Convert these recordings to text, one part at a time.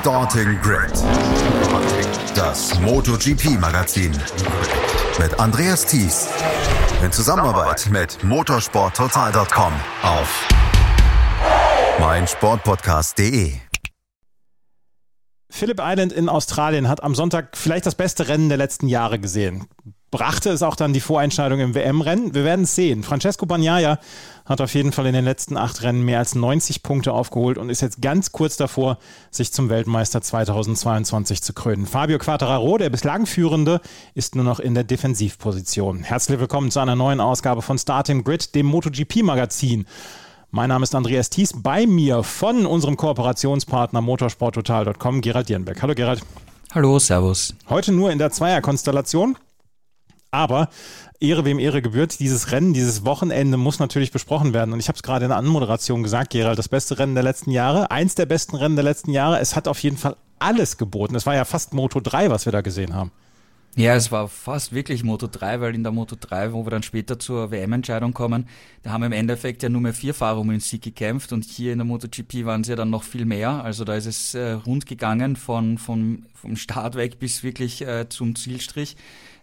Starting Grid, das MotoGP-Magazin mit Andreas Thies in Zusammenarbeit mit motorsporttotal.com auf meinsportpodcast.de. Phillip Island in Australien hat am Sonntag vielleicht das beste Rennen der letzten Jahre gesehen. Brachte es auch dann die Voreinscheidung im WM-Rennen? Wir werden es sehen. Francesco Bagnaia hat auf jeden Fall in den letzten acht Rennen mehr als 90 Punkte aufgeholt und ist jetzt ganz kurz davor, sich zum Weltmeister 2022 zu krönen. Fabio Quattararo, der bislang Führende, ist nur noch in der Defensivposition. Herzlich willkommen zu einer neuen Ausgabe von Starting Grid, dem MotoGP-Magazin. Mein Name ist Andreas Thies. Bei mir von unserem Kooperationspartner motorsporttotal.com Gerald Dierenberg. Hallo Gerald. Hallo, Servus. Heute nur in der Zweierkonstellation. Aber Ehre wem Ehre gebührt, dieses Rennen, dieses Wochenende muss natürlich besprochen werden. Und ich habe es gerade in der Anmoderation gesagt, Gerald, das beste Rennen der letzten Jahre, eins der besten Rennen der letzten Jahre. Es hat auf jeden Fall alles geboten. Es war ja fast Moto 3, was wir da gesehen haben. Ja, es war fast wirklich Moto 3, weil in der Moto 3, wo wir dann später zur WM-Entscheidung kommen, da haben im Endeffekt ja nur mehr vier Fahrer um den Sieg gekämpft und hier in der MotoGP waren es ja dann noch viel mehr. Also da ist es äh, rund gegangen von, von, vom Start weg bis wirklich äh, zum Zielstrich.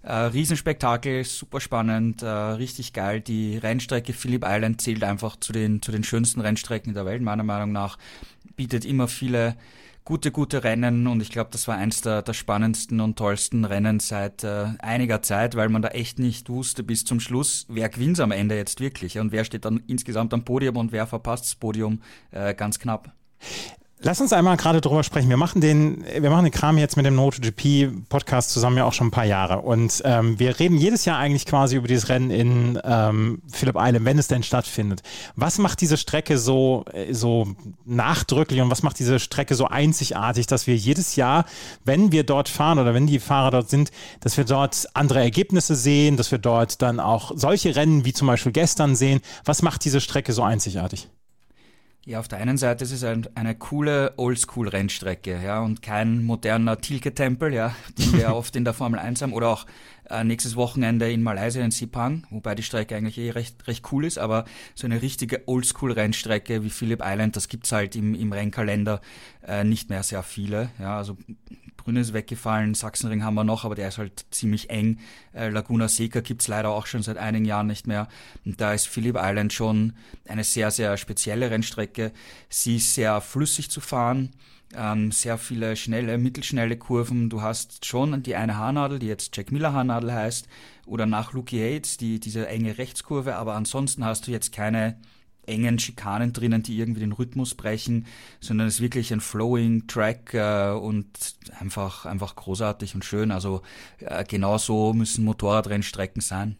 Äh, Riesenspektakel, super spannend, äh, richtig geil. Die Rennstrecke Phillip Island zählt einfach zu den, zu den schönsten Rennstrecken der Welt, meiner Meinung nach. Bietet immer viele gute, gute Rennen und ich glaube, das war eins der, der spannendsten und tollsten Rennen seit äh, einiger Zeit, weil man da echt nicht wusste bis zum Schluss, wer gewinnt am Ende jetzt wirklich und wer steht dann insgesamt am Podium und wer verpasst das Podium äh, ganz knapp. Lass uns einmal gerade drüber sprechen. Wir machen den, wir machen den Kram jetzt mit dem MotoGP Podcast zusammen ja auch schon ein paar Jahre. Und ähm, wir reden jedes Jahr eigentlich quasi über dieses Rennen in ähm, Phillip Island, wenn es denn stattfindet. Was macht diese Strecke so, äh, so nachdrücklich und was macht diese Strecke so einzigartig, dass wir jedes Jahr, wenn wir dort fahren oder wenn die Fahrer dort sind, dass wir dort andere Ergebnisse sehen, dass wir dort dann auch solche Rennen wie zum Beispiel gestern sehen. Was macht diese Strecke so einzigartig? Ja, auf der einen Seite ist es ein, eine coole Oldschool-Rennstrecke, ja, und kein moderner Tilke-Tempel, ja, den wir oft in der Formel 1 haben, oder auch äh, nächstes Wochenende in Malaysia in Sepang, wobei die Strecke eigentlich eh recht, recht cool ist, aber so eine richtige Oldschool-Rennstrecke wie Phillip Island, das gibt's halt im, im Rennkalender äh, nicht mehr sehr viele, ja, also Brünn ist weggefallen, Sachsenring haben wir noch, aber der ist halt ziemlich eng. Äh, Laguna Seca gibt's leider auch schon seit einigen Jahren nicht mehr. Und da ist Phillip Island schon eine sehr, sehr spezielle Rennstrecke. Sie ist sehr flüssig zu fahren. Ähm, sehr viele schnelle, mittelschnelle Kurven. Du hast schon die eine Haarnadel, die jetzt Jack Miller Haarnadel heißt, oder nach Luke Yates, die, diese enge Rechtskurve, aber ansonsten hast du jetzt keine engen Schikanen drinnen, die irgendwie den Rhythmus brechen, sondern es ist wirklich ein flowing Track äh, und einfach einfach großartig und schön. Also äh, genau so müssen Motorradrennstrecken sein.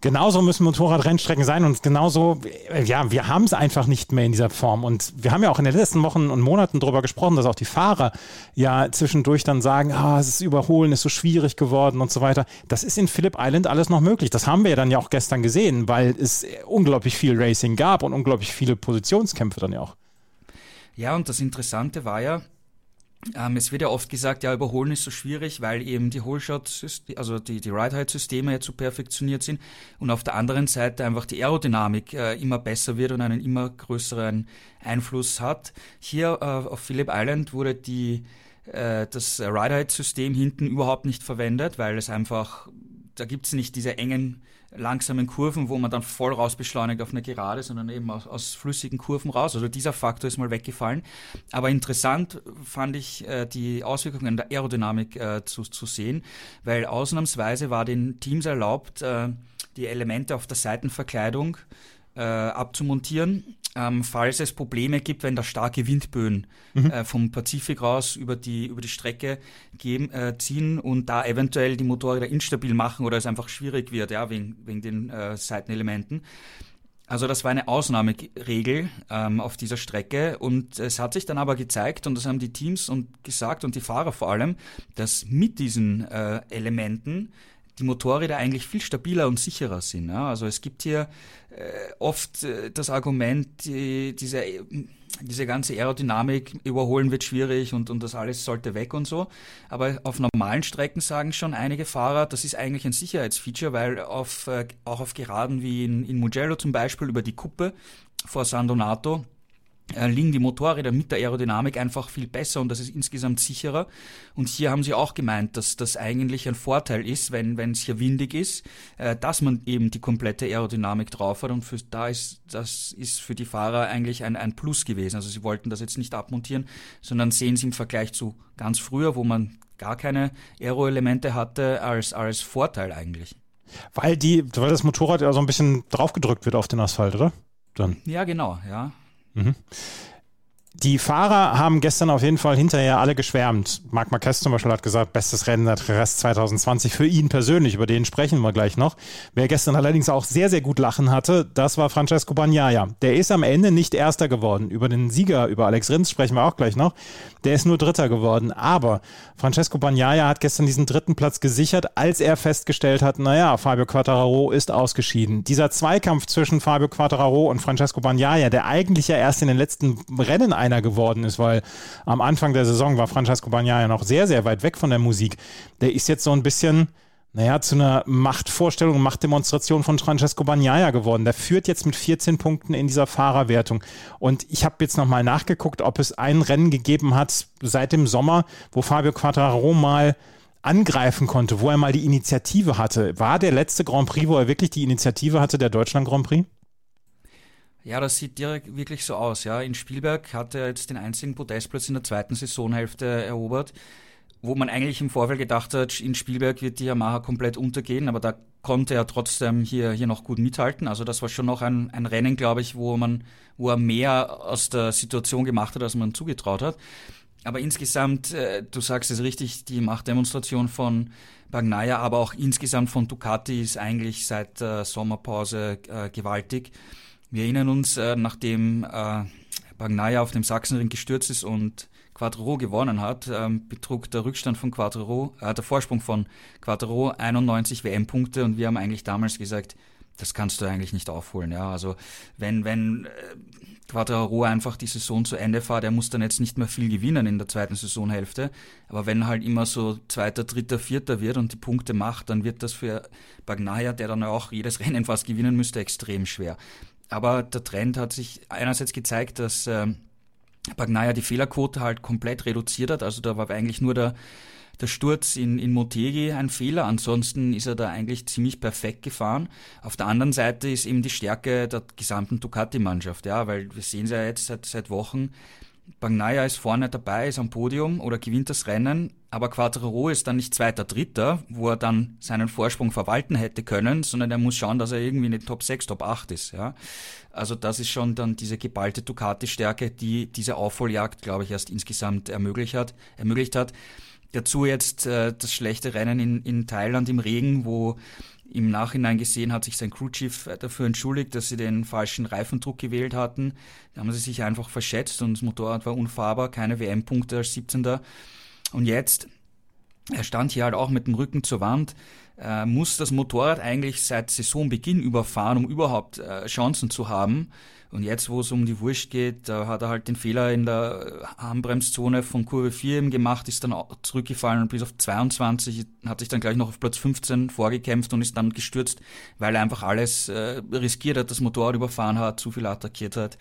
Genauso müssen Motorradrennstrecken sein und genauso, ja, wir haben es einfach nicht mehr in dieser Form. Und wir haben ja auch in den letzten Wochen und Monaten darüber gesprochen, dass auch die Fahrer ja zwischendurch dann sagen, ah, es ist Überholen, ist so schwierig geworden und so weiter. Das ist in Phillip Island alles noch möglich. Das haben wir ja dann ja auch gestern gesehen, weil es unglaublich viel Racing gab und unglaublich viele Positionskämpfe dann ja auch. Ja, und das Interessante war ja, ähm, es wird ja oft gesagt, ja, überholen ist so schwierig, weil eben die Holeshot, also die, die Ride-Height-Systeme jetzt so perfektioniert sind und auf der anderen Seite einfach die Aerodynamik äh, immer besser wird und einen immer größeren Einfluss hat. Hier äh, auf Phillip Island wurde die, äh, das Ride-Height-System hinten überhaupt nicht verwendet, weil es einfach, da gibt es nicht diese engen langsamen Kurven, wo man dann voll raus beschleunigt auf eine Gerade, sondern eben aus, aus flüssigen Kurven raus. Also dieser Faktor ist mal weggefallen. Aber interessant fand ich äh, die Auswirkungen der Aerodynamik äh, zu, zu sehen, weil ausnahmsweise war den Teams erlaubt, äh, die Elemente auf der Seitenverkleidung äh, abzumontieren, ähm, falls es Probleme gibt, wenn da starke Windböen mhm. äh, vom Pazifik raus über die, über die Strecke geben, äh, ziehen und da eventuell die Motorräder instabil machen oder es einfach schwierig wird, ja, wegen, wegen den äh, Seitenelementen. Also das war eine Ausnahmeregel ähm, auf dieser Strecke und es hat sich dann aber gezeigt und das haben die Teams und gesagt und die Fahrer vor allem, dass mit diesen äh, Elementen die Motorräder eigentlich viel stabiler und sicherer sind. Ja? Also es gibt hier äh, oft äh, das Argument, die, diese, diese ganze Aerodynamik überholen wird schwierig und, und das alles sollte weg und so. Aber auf normalen Strecken sagen schon einige Fahrer, das ist eigentlich ein Sicherheitsfeature, weil auf, äh, auch auf Geraden wie in, in Mugello zum Beispiel über die Kuppe vor San Donato liegen die Motorräder mit der Aerodynamik einfach viel besser und das ist insgesamt sicherer. Und hier haben sie auch gemeint, dass das eigentlich ein Vorteil ist, wenn wenn es hier windig ist, äh, dass man eben die komplette Aerodynamik drauf hat und für, da ist das ist für die Fahrer eigentlich ein, ein Plus gewesen. Also sie wollten das jetzt nicht abmontieren, sondern sehen sie im Vergleich zu ganz früher, wo man gar keine Aero-Elemente hatte, als als Vorteil eigentlich. Weil die, weil das Motorrad ja so ein bisschen draufgedrückt wird auf den Asphalt, oder? Dann. Ja, genau, ja. Mhm. Die Fahrer haben gestern auf jeden Fall hinterher alle geschwärmt. Marc Marquez zum Beispiel hat gesagt, bestes Rennen der Rest 2020 für ihn persönlich, über den sprechen wir gleich noch. Wer gestern allerdings auch sehr, sehr gut lachen hatte, das war Francesco Bagnaia. Der ist am Ende nicht Erster geworden. Über den Sieger, über Alex Rins sprechen wir auch gleich noch. Der ist nur Dritter geworden. Aber Francesco Bagnaia hat gestern diesen dritten Platz gesichert, als er festgestellt hat, naja, Fabio Quattararo ist ausgeschieden. Dieser Zweikampf zwischen Fabio Quattararo und Francesco Bagnaia, der eigentlich ja erst in den letzten Rennen einer geworden ist, weil am Anfang der Saison war Francesco Bagnaia noch sehr, sehr weit weg von der Musik. Der ist jetzt so ein bisschen, naja, zu einer Machtvorstellung, Machtdemonstration von Francesco Bagnaia geworden. Der führt jetzt mit 14 Punkten in dieser Fahrerwertung. Und ich habe jetzt nochmal nachgeguckt, ob es ein Rennen gegeben hat seit dem Sommer, wo Fabio Quattararo mal angreifen konnte, wo er mal die Initiative hatte. War der letzte Grand Prix, wo er wirklich die Initiative hatte, der Deutschland Grand Prix? Ja, das sieht direkt wirklich so aus. Ja, in Spielberg hat er jetzt den einzigen Podestplatz in der zweiten Saisonhälfte erobert, wo man eigentlich im Vorfeld gedacht hat, in Spielberg wird die Yamaha komplett untergehen, aber da konnte er trotzdem hier, hier noch gut mithalten. Also das war schon noch ein, ein Rennen, glaube ich, wo man, wo er mehr aus der Situation gemacht hat, als man zugetraut hat. Aber insgesamt, äh, du sagst es richtig, die Machtdemonstration von Bagnaia, aber auch insgesamt von Ducati ist eigentlich seit der Sommerpause äh, gewaltig. Wir erinnern uns, äh, nachdem äh, Bagnaia auf dem Sachsenring gestürzt ist und Quattro gewonnen hat, ähm, betrug der Rückstand von Quattro, äh, der Vorsprung von Quattro 91 WM-Punkte und wir haben eigentlich damals gesagt, das kannst du eigentlich nicht aufholen. Ja, also wenn wenn äh, Quattro einfach die Saison zu Ende fährt, er muss dann jetzt nicht mehr viel gewinnen in der zweiten Saisonhälfte, aber wenn halt immer so zweiter, dritter, vierter wird und die Punkte macht, dann wird das für Bagnaia, der dann auch jedes Rennen fast gewinnen müsste, extrem schwer. Aber der Trend hat sich einerseits gezeigt, dass äh, Bagnaia die Fehlerquote halt komplett reduziert hat. Also da war eigentlich nur der, der Sturz in, in Motegi ein Fehler. Ansonsten ist er da eigentlich ziemlich perfekt gefahren. Auf der anderen Seite ist eben die Stärke der gesamten Ducati-Mannschaft, ja, weil wir sehen es ja jetzt seit, seit Wochen, Bagnaia ist vorne dabei, ist am Podium oder gewinnt das Rennen, aber Quattro ist dann nicht zweiter, dritter, wo er dann seinen Vorsprung verwalten hätte können, sondern er muss schauen, dass er irgendwie in den Top 6, Top 8 ist, ja. Also das ist schon dann diese geballte Ducati-Stärke, die diese Aufholjagd, glaube ich, erst insgesamt ermöglicht hat, ermöglicht hat. Dazu jetzt äh, das schlechte Rennen in, in Thailand im Regen, wo im Nachhinein gesehen hat sich sein Crewchief dafür entschuldigt, dass sie den falschen Reifendruck gewählt hatten. Da haben sie sich einfach verschätzt und das Motorrad war unfahrbar, keine WM-Punkte als 17. Und jetzt, er stand hier halt auch mit dem Rücken zur Wand, äh, muss das Motorrad eigentlich seit Saisonbeginn überfahren, um überhaupt äh, Chancen zu haben. Und jetzt, wo es um die Wurst geht, da hat er halt den Fehler in der Handbremszone von Kurve 4 eben gemacht, ist dann zurückgefallen und bis auf 22 hat sich dann gleich noch auf Platz 15 vorgekämpft und ist dann gestürzt, weil er einfach alles äh, riskiert hat, das Motorrad überfahren hat, zu viel attackiert hat.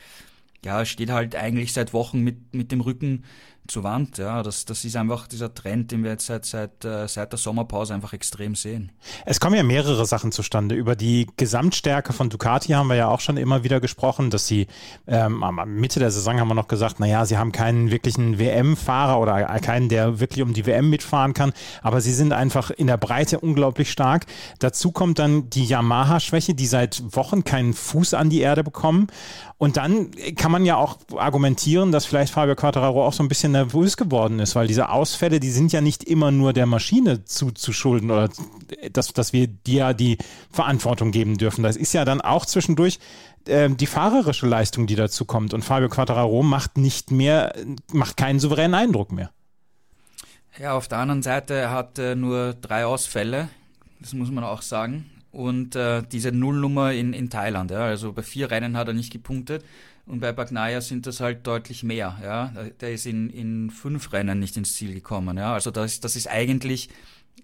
Ja, steht halt eigentlich seit Wochen mit, mit dem Rücken zur Wand. Ja, das, das ist einfach dieser Trend, den wir jetzt seit, seit, äh, seit der Sommerpause einfach extrem sehen. Es kommen ja mehrere Sachen zustande. Über die Gesamtstärke von Ducati haben wir ja auch schon immer wieder gesprochen, dass sie ähm, Mitte der Saison haben wir noch gesagt, naja, sie haben keinen wirklichen WM-Fahrer oder keinen, der wirklich um die WM mitfahren kann, aber sie sind einfach in der Breite unglaublich stark. Dazu kommt dann die Yamaha-Schwäche, die seit Wochen keinen Fuß an die Erde bekommen. Und dann kann man ja auch argumentieren, dass vielleicht Fabio Quattararo auch so ein bisschen nervös geworden ist, weil diese Ausfälle, die sind ja nicht immer nur der Maschine zuzuschulden oder dass, dass wir dir die Verantwortung geben dürfen. Das ist ja dann auch zwischendurch äh, die fahrerische Leistung, die dazu kommt. Und Fabio Quattararo macht nicht mehr, macht keinen souveränen Eindruck mehr. Ja, auf der anderen Seite, er hat äh, nur drei Ausfälle. Das muss man auch sagen und äh, diese Nullnummer in, in Thailand. Ja, also bei vier Rennen hat er nicht gepunktet und bei Bagnaia sind das halt deutlich mehr. Ja, der ist in, in fünf Rennen nicht ins Ziel gekommen. Ja, also das, das ist eigentlich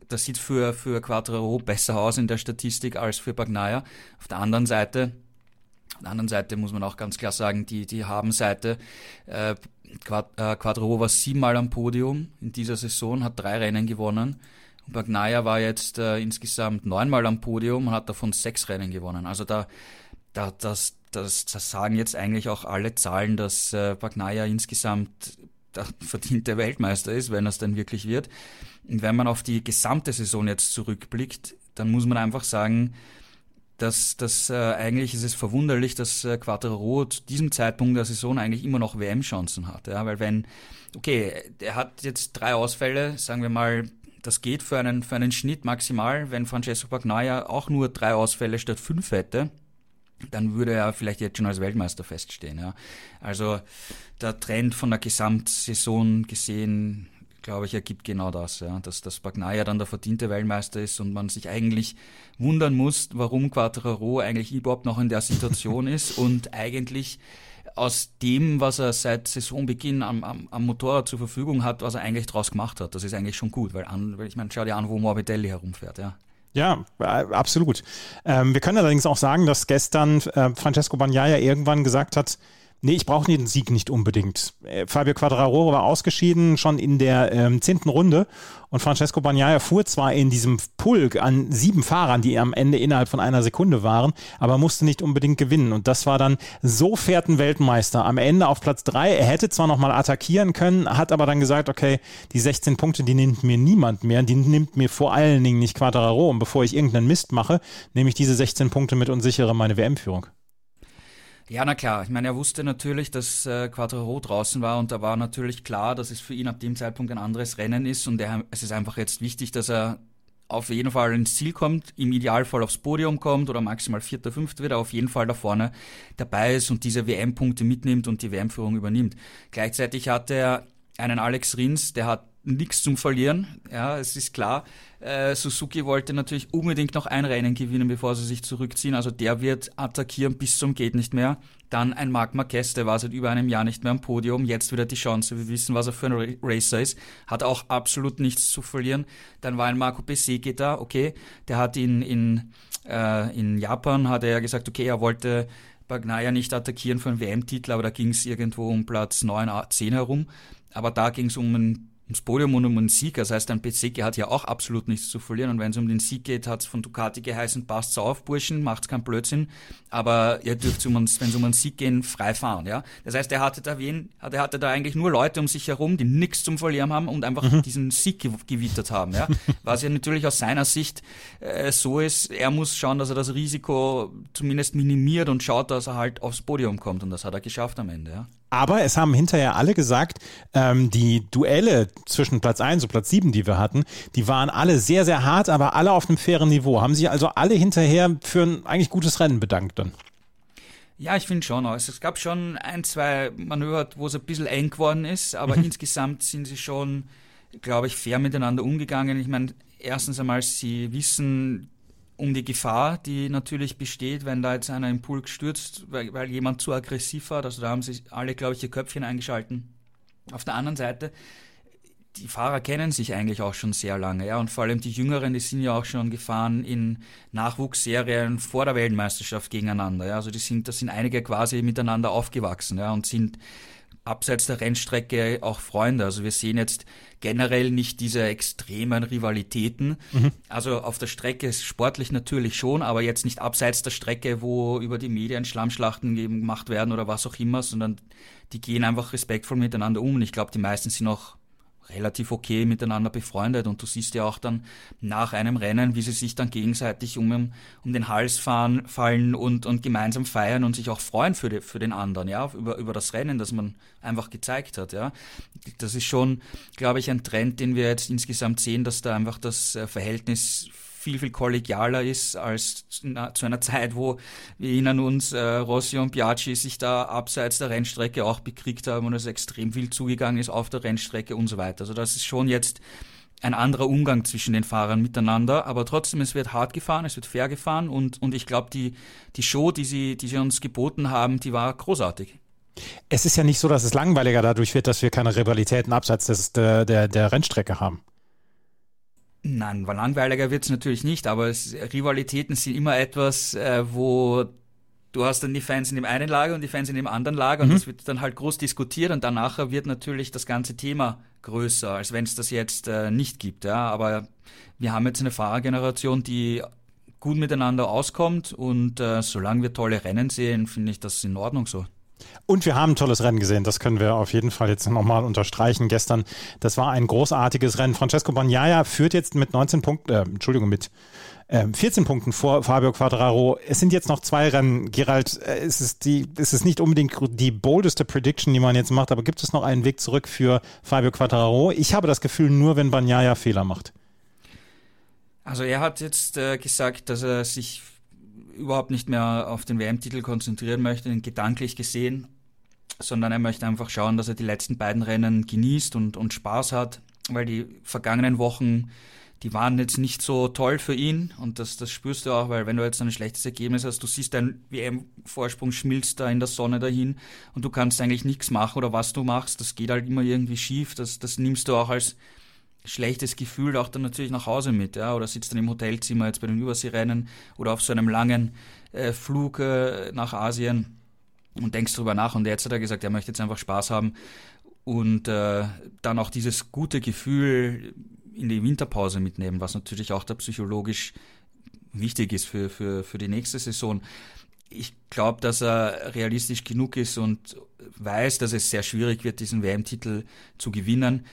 das sieht für, für Quattro besser aus in der Statistik als für Bagnaia. Auf der anderen Seite Auf der anderen Seite muss man auch ganz klar sagen, die, die Haben-Seite, äh, Quadro war siebenmal am Podium in dieser Saison, hat drei Rennen gewonnen. Und Bagnaia war jetzt äh, insgesamt neunmal am Podium und hat davon sechs Rennen gewonnen. Also da, da das, das, das sagen jetzt eigentlich auch alle Zahlen, dass äh, Bagnaia insgesamt der verdiente Weltmeister ist, wenn es denn wirklich wird. Und wenn man auf die gesamte Saison jetzt zurückblickt, dann muss man einfach sagen, dass, dass äh, eigentlich ist es verwunderlich, dass äh, Quattro zu diesem Zeitpunkt der Saison eigentlich immer noch WM-Chancen hat. Ja? Weil wenn, okay, er hat jetzt drei Ausfälle, sagen wir mal, das geht für einen, für einen Schnitt maximal. Wenn Francesco Bagnaia auch nur drei Ausfälle statt fünf hätte, dann würde er vielleicht jetzt schon als Weltmeister feststehen. Ja. Also der Trend von der Gesamtsaison gesehen glaube ich, ergibt genau das, ja, dass das Bagnaia dann der verdiente Weltmeister ist und man sich eigentlich wundern muss, warum Quattraro eigentlich überhaupt noch in der Situation ist und eigentlich aus dem, was er seit Saisonbeginn am, am, am Motorrad zur Verfügung hat, was er eigentlich draus gemacht hat. Das ist eigentlich schon gut, weil, an, weil ich meine, schau dir an, wo Morbidelli herumfährt, ja. Ja, äh, absolut. Ähm, wir können allerdings auch sagen, dass gestern äh, Francesco Bagnaia irgendwann gesagt hat, Nee, ich brauche den Sieg nicht unbedingt. Äh, Fabio Quadraro war ausgeschieden schon in der ähm, zehnten Runde und Francesco Bagnaia fuhr zwar in diesem Pulk an sieben Fahrern, die am Ende innerhalb von einer Sekunde waren, aber musste nicht unbedingt gewinnen. Und das war dann so fährt ein Weltmeister. Am Ende auf Platz drei. Er hätte zwar nochmal attackieren können, hat aber dann gesagt, okay, die 16 Punkte, die nimmt mir niemand mehr. Die nimmt mir vor allen Dingen nicht Quadraro. Und bevor ich irgendeinen Mist mache, nehme ich diese 16 Punkte mit und sichere meine WM-Führung. Ja, na klar. Ich meine, er wusste natürlich, dass äh, Quattro draußen war und da war natürlich klar, dass es für ihn ab dem Zeitpunkt ein anderes Rennen ist und er, es ist einfach jetzt wichtig, dass er auf jeden Fall ins Ziel kommt, im Idealfall aufs Podium kommt oder maximal Vierter, Fünfter wird, auf jeden Fall da vorne dabei ist und diese WM-Punkte mitnimmt und die WM-Führung übernimmt. Gleichzeitig hat er einen Alex Rins, der hat nichts zum Verlieren. Ja, es ist klar. Äh, Suzuki wollte natürlich unbedingt noch ein Rennen gewinnen, bevor sie sich zurückziehen. Also der wird attackieren bis zum geht nicht mehr. Dann ein Marc Marquez, der war seit über einem Jahr nicht mehr am Podium. Jetzt wieder die Chance. Wir wissen, was er für ein Racer ist. Hat auch absolut nichts zu verlieren. Dann war ein Marco Peseke da. Okay, der hat in, in, äh, in Japan, hat er gesagt, okay, er wollte Bagnaia nicht attackieren für einen WM-Titel, aber da ging es irgendwo um Platz 9, 10 herum. Aber da ging es um einen ums Podium und um einen Sieg. Das heißt, ein Bezeke hat ja auch absolut nichts zu verlieren. Und wenn es um den Sieg geht, hat es von Ducati geheißen, passt auf, Burschen, macht's keinen Blödsinn. Aber ihr dürft, um wenn es um einen Sieg geht, frei fahren. Ja? Das heißt, er hatte da wen, er hatte da eigentlich nur Leute um sich herum, die nichts zum Verlieren haben und einfach mhm. diesen Sieg gewittert haben. Ja? Was ja natürlich aus seiner Sicht äh, so ist, er muss schauen, dass er das Risiko zumindest minimiert und schaut, dass er halt aufs Podium kommt. Und das hat er geschafft am Ende. Ja? Aber es haben hinterher alle gesagt, ähm, die Duelle zwischen Platz 1 und Platz 7, die wir hatten, die waren alle sehr, sehr hart, aber alle auf einem fairen Niveau. Haben sich also alle hinterher für ein eigentlich gutes Rennen bedankt dann. Ja, ich finde schon. Also es gab schon ein, zwei Manöver, wo es ein bisschen eng geworden ist, aber mhm. insgesamt sind sie schon, glaube ich, fair miteinander umgegangen. Ich meine, erstens einmal, sie wissen, um die Gefahr, die natürlich besteht, wenn da jetzt einer im Pulk stürzt, weil, weil jemand zu aggressiv war. Also da haben sich alle, glaube ich, ihr Köpfchen eingeschalten. Auf der anderen Seite, die Fahrer kennen sich eigentlich auch schon sehr lange, ja, und vor allem die Jüngeren, die sind ja auch schon gefahren in Nachwuchsserien vor der Weltmeisterschaft gegeneinander, ja, also die sind, da sind einige quasi miteinander aufgewachsen, ja, und sind abseits der Rennstrecke auch Freunde. Also wir sehen jetzt generell nicht diese extremen Rivalitäten. Mhm. Also auf der Strecke ist sportlich natürlich schon, aber jetzt nicht abseits der Strecke, wo über die Medien Schlammschlachten gemacht werden oder was auch immer, sondern die gehen einfach respektvoll miteinander um. Und ich glaube, die meisten sind auch relativ okay miteinander befreundet und du siehst ja auch dann nach einem Rennen, wie sie sich dann gegenseitig um, um den Hals fahren, fallen und, und gemeinsam feiern und sich auch freuen für, die, für den anderen, ja, über, über das Rennen, das man einfach gezeigt hat, ja. Das ist schon, glaube ich, ein Trend, den wir jetzt insgesamt sehen, dass da einfach das äh, Verhältnis viel, viel kollegialer ist als zu einer Zeit, wo wir erinnern uns, äh, Rossi und Biaggi sich da abseits der Rennstrecke auch bekriegt haben und es extrem viel zugegangen ist auf der Rennstrecke und so weiter. Also das ist schon jetzt ein anderer Umgang zwischen den Fahrern miteinander, aber trotzdem, es wird hart gefahren, es wird fair gefahren und, und ich glaube, die, die Show, die sie, die sie uns geboten haben, die war großartig. Es ist ja nicht so, dass es langweiliger dadurch wird, dass wir keine Rivalitäten abseits des, der, der, der Rennstrecke haben. Nein, langweiliger wird's natürlich nicht, aber es, Rivalitäten sind immer etwas, äh, wo du hast dann die Fans in dem einen Lager und die Fans in dem anderen Lager mhm. und das wird dann halt groß diskutiert und danach wird natürlich das ganze Thema größer, als wenn es das jetzt äh, nicht gibt. Ja, aber wir haben jetzt eine Fahrergeneration, die gut miteinander auskommt und äh, solange wir tolle Rennen sehen, finde ich das in Ordnung so. Und wir haben ein tolles Rennen gesehen, das können wir auf jeden Fall jetzt nochmal unterstreichen. Gestern, das war ein großartiges Rennen. Francesco Bagnaia führt jetzt mit 19 Punkten, äh, Entschuldigung, mit 14 ähm, Punkten vor Fabio Quadraro. Es sind jetzt noch zwei Rennen. Gerald, äh, es ist, die, es ist nicht unbedingt die boldeste Prediction, die man jetzt macht, aber gibt es noch einen Weg zurück für Fabio Quadraro? Ich habe das Gefühl, nur wenn Bagnaia Fehler macht. Also er hat jetzt äh, gesagt, dass er sich überhaupt nicht mehr auf den WM-Titel konzentrieren möchte, gedanklich gesehen, sondern er möchte einfach schauen, dass er die letzten beiden Rennen genießt und, und Spaß hat, weil die vergangenen Wochen, die waren jetzt nicht so toll für ihn und das, das spürst du auch, weil wenn du jetzt ein schlechtes Ergebnis hast, du siehst dein WM-Vorsprung schmilzt da in der Sonne dahin und du kannst eigentlich nichts machen oder was du machst, das geht halt immer irgendwie schief, das, das nimmst du auch als schlechtes Gefühl auch dann natürlich nach Hause mit, ja, oder sitzt dann im Hotelzimmer jetzt bei den Überseerennen oder auf so einem langen äh, Flug äh, nach Asien und denkst drüber nach und jetzt hat er gesagt, er möchte jetzt einfach Spaß haben und äh, dann auch dieses gute Gefühl in die Winterpause mitnehmen, was natürlich auch da psychologisch wichtig ist für, für, für die nächste Saison. Ich glaube, dass er realistisch genug ist und weiß, dass es sehr schwierig wird, diesen WM-Titel zu gewinnen.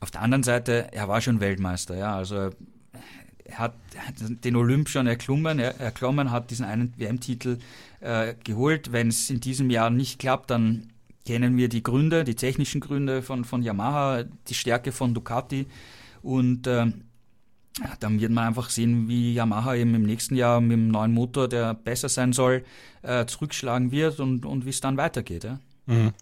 Auf der anderen Seite, er war schon Weltmeister, ja, also er hat den Olymp schon erklommen, er, erklommen, hat diesen einen WM-Titel äh, geholt. Wenn es in diesem Jahr nicht klappt, dann kennen wir die Gründe, die technischen Gründe von, von Yamaha, die Stärke von Ducati und äh, dann wird man einfach sehen, wie Yamaha eben im nächsten Jahr mit dem neuen Motor, der besser sein soll, äh, zurückschlagen wird und, und wie es dann weitergeht. Ja. Mhm.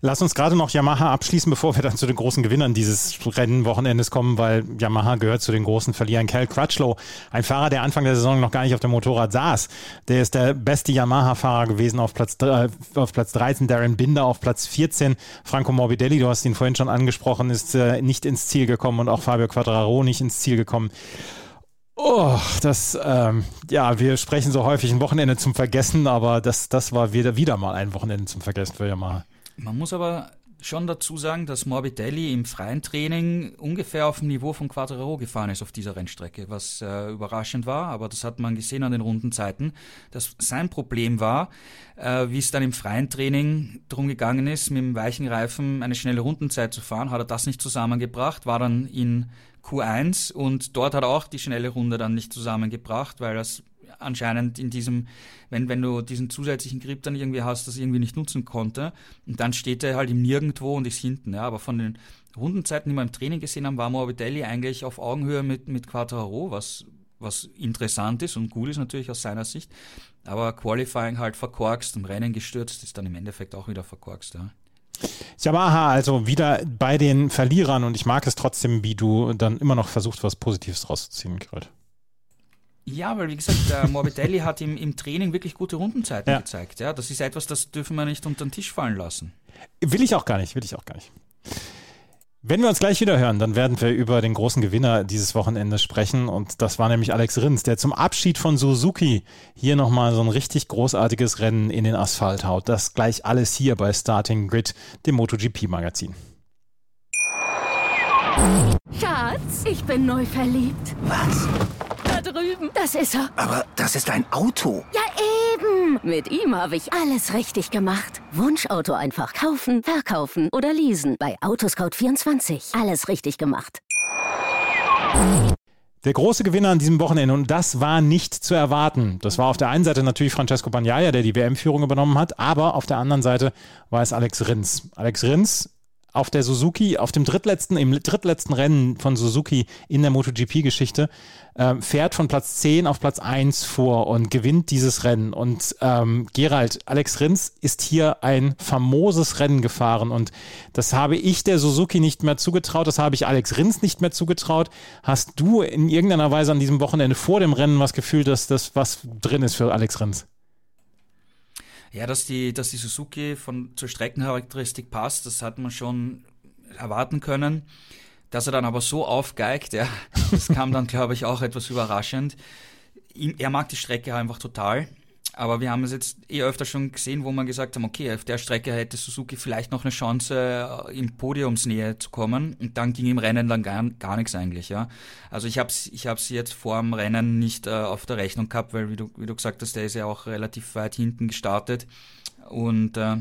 Lass uns gerade noch Yamaha abschließen, bevor wir dann zu den großen Gewinnern dieses Rennenwochenendes kommen, weil Yamaha gehört zu den großen Verlierern. Cal Crutchlow, ein Fahrer, der Anfang der Saison noch gar nicht auf dem Motorrad saß, der ist der beste Yamaha-Fahrer gewesen auf Platz, äh, auf Platz 13, Darren Binder auf Platz 14, Franco Morbidelli, du hast ihn vorhin schon angesprochen, ist äh, nicht ins Ziel gekommen und auch Fabio Quattraro nicht ins Ziel gekommen. Oh, das, ähm, ja, wir sprechen so häufig ein Wochenende zum Vergessen, aber das, das war wieder, wieder mal ein Wochenende zum Vergessen für Yamaha. Man muss aber schon dazu sagen, dass Morbidelli im freien Training ungefähr auf dem Niveau von Quadraro gefahren ist auf dieser Rennstrecke, was äh, überraschend war, aber das hat man gesehen an den Rundenzeiten, dass sein Problem war, äh, wie es dann im freien Training darum gegangen ist, mit dem weichen Reifen eine schnelle Rundenzeit zu fahren, hat er das nicht zusammengebracht, war dann in Q1 und dort hat er auch die schnelle Runde dann nicht zusammengebracht, weil das anscheinend in diesem, wenn, wenn du diesen zusätzlichen Grip dann irgendwie hast, das irgendwie nicht nutzen konnte. Und dann steht er halt im Nirgendwo und ist hinten. Ja. Aber von den Rundenzeiten, die wir im Training gesehen haben, war Morbidelli eigentlich auf Augenhöhe mit, mit Quattaro, was, was interessant ist und gut ist natürlich aus seiner Sicht. Aber Qualifying halt verkorkst und Rennen gestürzt ist dann im Endeffekt auch wieder verkorkst. Ja. Yamaha also wieder bei den Verlierern und ich mag es trotzdem, wie du dann immer noch versuchst, was Positives rauszuziehen, Gerald. Ja, weil wie gesagt, der Morbidelli hat im, im Training wirklich gute Rundenzeiten ja. gezeigt. Ja, das ist etwas, das dürfen wir nicht unter den Tisch fallen lassen. Will ich auch gar nicht, will ich auch gar nicht. Wenn wir uns gleich wieder hören, dann werden wir über den großen Gewinner dieses Wochenendes sprechen. Und das war nämlich Alex Rins, der zum Abschied von Suzuki hier nochmal so ein richtig großartiges Rennen in den Asphalt haut. Das gleich alles hier bei Starting Grid, dem MotoGP-Magazin. Schatz, ich bin neu verliebt. Was? Da drüben. Das ist er. Aber das ist ein Auto. Ja, eben. Mit ihm habe ich alles richtig gemacht. Wunschauto einfach kaufen, verkaufen oder leasen. Bei Autoscout24. Alles richtig gemacht. Der große Gewinner an diesem Wochenende, und das war nicht zu erwarten. Das war auf der einen Seite natürlich Francesco Bagnaia, der die WM-Führung übernommen hat, aber auf der anderen Seite war es Alex Rins. Alex Rins auf der Suzuki, auf dem drittletzten, im drittletzten Rennen von Suzuki in der MotoGP-Geschichte, äh, fährt von Platz 10 auf Platz 1 vor und gewinnt dieses Rennen. Und ähm, Gerald, Alex Rins ist hier ein famoses Rennen gefahren und das habe ich der Suzuki nicht mehr zugetraut, das habe ich Alex Rins nicht mehr zugetraut. Hast du in irgendeiner Weise an diesem Wochenende vor dem Rennen was Gefühl, dass das was drin ist für Alex Rins? Ja, dass die, dass die Suzuki von zur Streckencharakteristik passt, das hat man schon erwarten können. Dass er dann aber so aufgeigt, ja, das kam dann, glaube ich, auch etwas überraschend. Er mag die Strecke einfach total. Aber wir haben es jetzt eh öfter schon gesehen, wo man gesagt haben, okay, auf der Strecke hätte Suzuki vielleicht noch eine Chance, äh, in Podiumsnähe zu kommen. Und dann ging im Rennen dann gar, gar nichts eigentlich, ja. Also ich habe ich hab's jetzt vor dem Rennen nicht äh, auf der Rechnung gehabt, weil wie du, wie du gesagt hast, der ist ja auch relativ weit hinten gestartet. Und äh,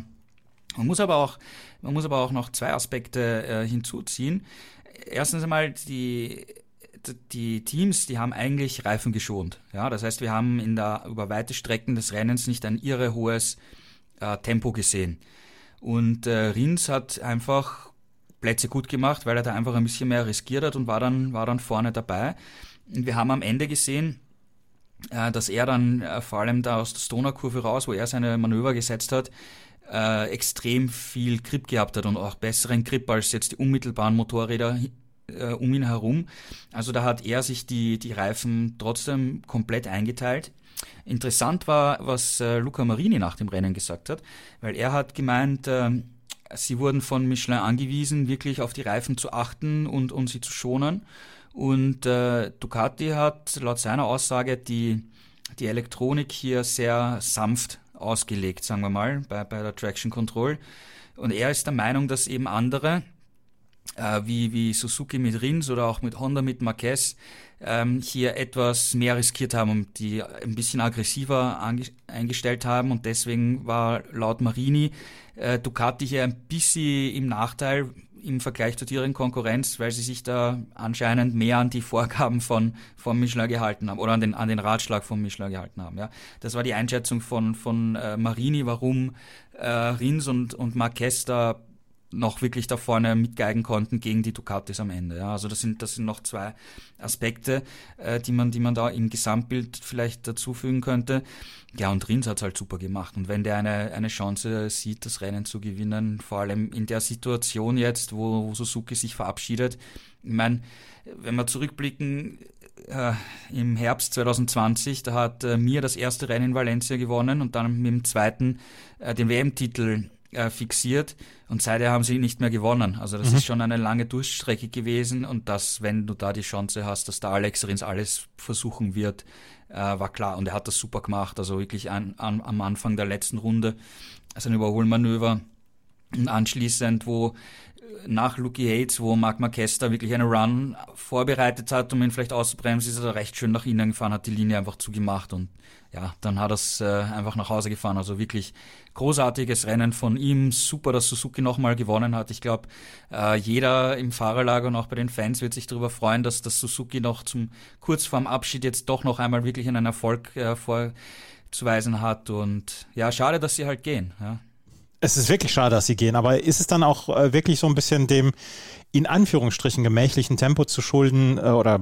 man muss aber auch, man muss aber auch noch zwei Aspekte äh, hinzuziehen. Erstens einmal die die Teams, die haben eigentlich Reifen geschont. Ja, das heißt, wir haben in der, über weite Strecken des Rennens nicht ein irre hohes äh, Tempo gesehen. Und äh, Rins hat einfach Plätze gut gemacht, weil er da einfach ein bisschen mehr riskiert hat und war dann, war dann vorne dabei. Und wir haben am Ende gesehen, äh, dass er dann äh, vor allem da aus der Stoner-Kurve raus, wo er seine Manöver gesetzt hat, äh, extrem viel Grip gehabt hat und auch besseren Grip als jetzt die unmittelbaren Motorräder äh, um ihn herum. Also da hat er sich die, die Reifen trotzdem komplett eingeteilt. Interessant war, was äh, Luca Marini nach dem Rennen gesagt hat, weil er hat gemeint, äh, sie wurden von Michelin angewiesen, wirklich auf die Reifen zu achten und, und sie zu schonen. Und äh, Ducati hat laut seiner Aussage die, die Elektronik hier sehr sanft ausgelegt, sagen wir mal, bei, bei der Traction Control. Und er ist der Meinung, dass eben andere, äh, wie, wie Suzuki mit Rins oder auch mit Honda mit Marquez ähm, hier etwas mehr riskiert haben und die ein bisschen aggressiver eingestellt haben und deswegen war laut Marini äh, Ducati hier ein bisschen im Nachteil im Vergleich zu deren Konkurrenz, weil sie sich da anscheinend mehr an die Vorgaben von, von Michelin gehalten haben oder an den, an den Ratschlag von Michelin gehalten haben. Ja. Das war die Einschätzung von, von äh, Marini, warum äh, Rins und, und Marquez da noch wirklich da vorne mitgeigen konnten gegen die Ducatis am Ende. Ja, also das sind das sind noch zwei Aspekte, äh, die man die man da im Gesamtbild vielleicht dazufügen könnte. Ja, und Rins hat's halt super gemacht. Und wenn der eine eine Chance sieht, das Rennen zu gewinnen, vor allem in der Situation jetzt, wo, wo Suzuki sich verabschiedet, ich meine, wenn wir zurückblicken, äh, im Herbst 2020, da hat äh, Mir das erste Rennen in Valencia gewonnen und dann mit dem zweiten äh, den WM-Titel äh, fixiert und seither haben sie nicht mehr gewonnen. Also das mhm. ist schon eine lange Durchstrecke gewesen und dass, wenn du da die Chance hast, dass der Alex Rins alles versuchen wird, äh, war klar. Und er hat das super gemacht. Also wirklich an, an, am Anfang der letzten Runde also ein Überholmanöver und anschließend, wo nach Lucky Yates, wo Marc Marquez da wirklich eine Run vorbereitet hat, um ihn vielleicht auszubremsen, ist er recht schön nach innen gefahren, hat die Linie einfach zugemacht und ja, dann hat er es äh, einfach nach Hause gefahren. Also wirklich großartiges Rennen von ihm. Super, dass Suzuki nochmal gewonnen hat. Ich glaube, äh, jeder im Fahrerlager und auch bei den Fans wird sich darüber freuen, dass das Suzuki noch zum kurz vorm Abschied jetzt doch noch einmal wirklich einen Erfolg äh, vorzuweisen hat. Und ja, schade, dass sie halt gehen. Ja. Es ist wirklich schade, dass sie gehen, aber ist es dann auch äh, wirklich so ein bisschen dem in Anführungsstrichen gemächlichen Tempo zu schulden äh, oder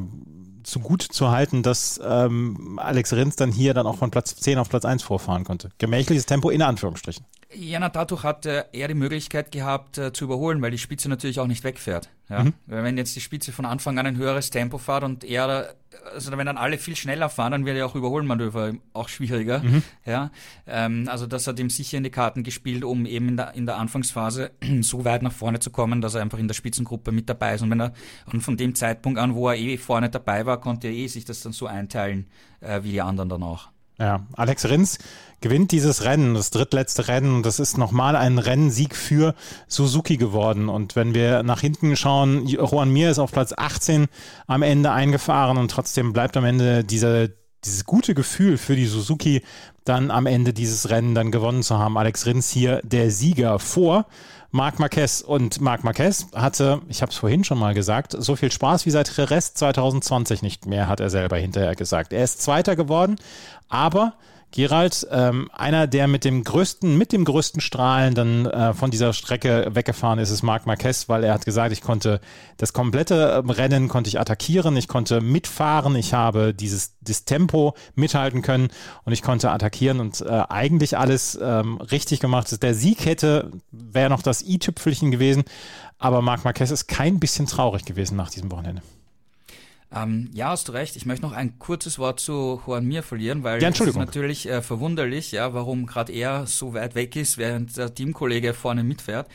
zu gut zu halten, dass ähm, Alex Rins dann hier dann auch von Platz 10 auf Platz 1 vorfahren konnte? Gemächliches Tempo in Anführungsstrichen. Jana dadurch hat er die Möglichkeit gehabt äh, zu überholen, weil die Spitze natürlich auch nicht wegfährt. Ja? Mhm. Wenn jetzt die Spitze von Anfang an ein höheres Tempo fährt und er, also wenn dann alle viel schneller fahren, dann wird ja auch Überholmanöver auch schwieriger. Mhm. Ja? Ähm, also das hat ihm sicher in die Karten gespielt, um eben in der, in der Anfangsphase so weit nach vorne zu kommen, dass er einfach in der Spitzengruppe mit dabei ist. Und wenn er und von dem Zeitpunkt an, wo er eh vorne dabei war, konnte er eh sich das dann so einteilen, äh, wie die anderen dann auch. Ja, Alex Rins gewinnt dieses Rennen, das drittletzte Rennen. Das ist nochmal ein Rennsieg für Suzuki geworden. Und wenn wir nach hinten schauen, Juan Mir ist auf Platz 18 am Ende eingefahren und trotzdem bleibt am Ende dieser dieses gute Gefühl für die Suzuki, dann am Ende dieses Rennen dann gewonnen zu haben. Alex Rins hier der Sieger vor Marc Marquez. Und Marc Marquez hatte, ich habe es vorhin schon mal gesagt, so viel Spaß wie seit Rest 2020 nicht mehr, hat er selber hinterher gesagt. Er ist Zweiter geworden, aber Gerald, ähm, einer, der mit dem größten, mit dem größten Strahlen dann äh, von dieser Strecke weggefahren ist, ist Marc Marquez, weil er hat gesagt, ich konnte das komplette ähm, Rennen konnte ich attackieren, ich konnte mitfahren, ich habe dieses das Tempo mithalten können und ich konnte attackieren und äh, eigentlich alles ähm, richtig gemacht. Der Sieg hätte wäre noch das i-Tüpfelchen gewesen, aber Marc Marquez ist kein bisschen traurig gewesen nach diesem Wochenende. Ähm, ja, hast du recht. Ich möchte noch ein kurzes Wort zu Juan Mir verlieren, weil ja, es ist natürlich äh, verwunderlich, ja, warum gerade er so weit weg ist, während der Teamkollege vorne mitfährt.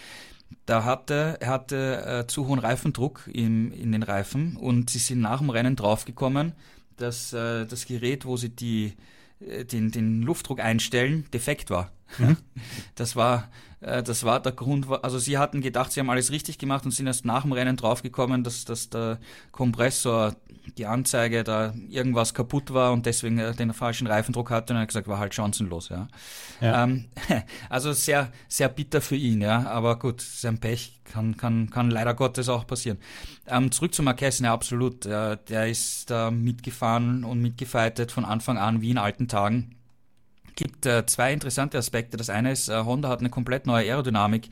Da hatte er hatte äh, zu hohen Reifendruck im, in den Reifen und sie sind nach dem Rennen draufgekommen, dass äh, das Gerät, wo sie die äh, den, den Luftdruck einstellen, defekt war. Mhm. Das war äh, das war der Grund. Also sie hatten gedacht, sie haben alles richtig gemacht und sind erst nach dem Rennen draufgekommen, dass, dass der Kompressor, die Anzeige, da irgendwas kaputt war und deswegen äh, den falschen Reifendruck hatte und er hat gesagt, war halt chancenlos. Ja. ja. Ähm, also sehr, sehr bitter für ihn, ja. Aber gut, sein Pech kann, kann, kann leider Gottes auch passieren. Ähm, zurück zu Marquez, ne, absolut. Äh, der ist da mitgefahren und mitgefeitet von Anfang an wie in alten Tagen gibt äh, zwei interessante Aspekte. Das eine ist, äh, Honda hat eine komplett neue Aerodynamik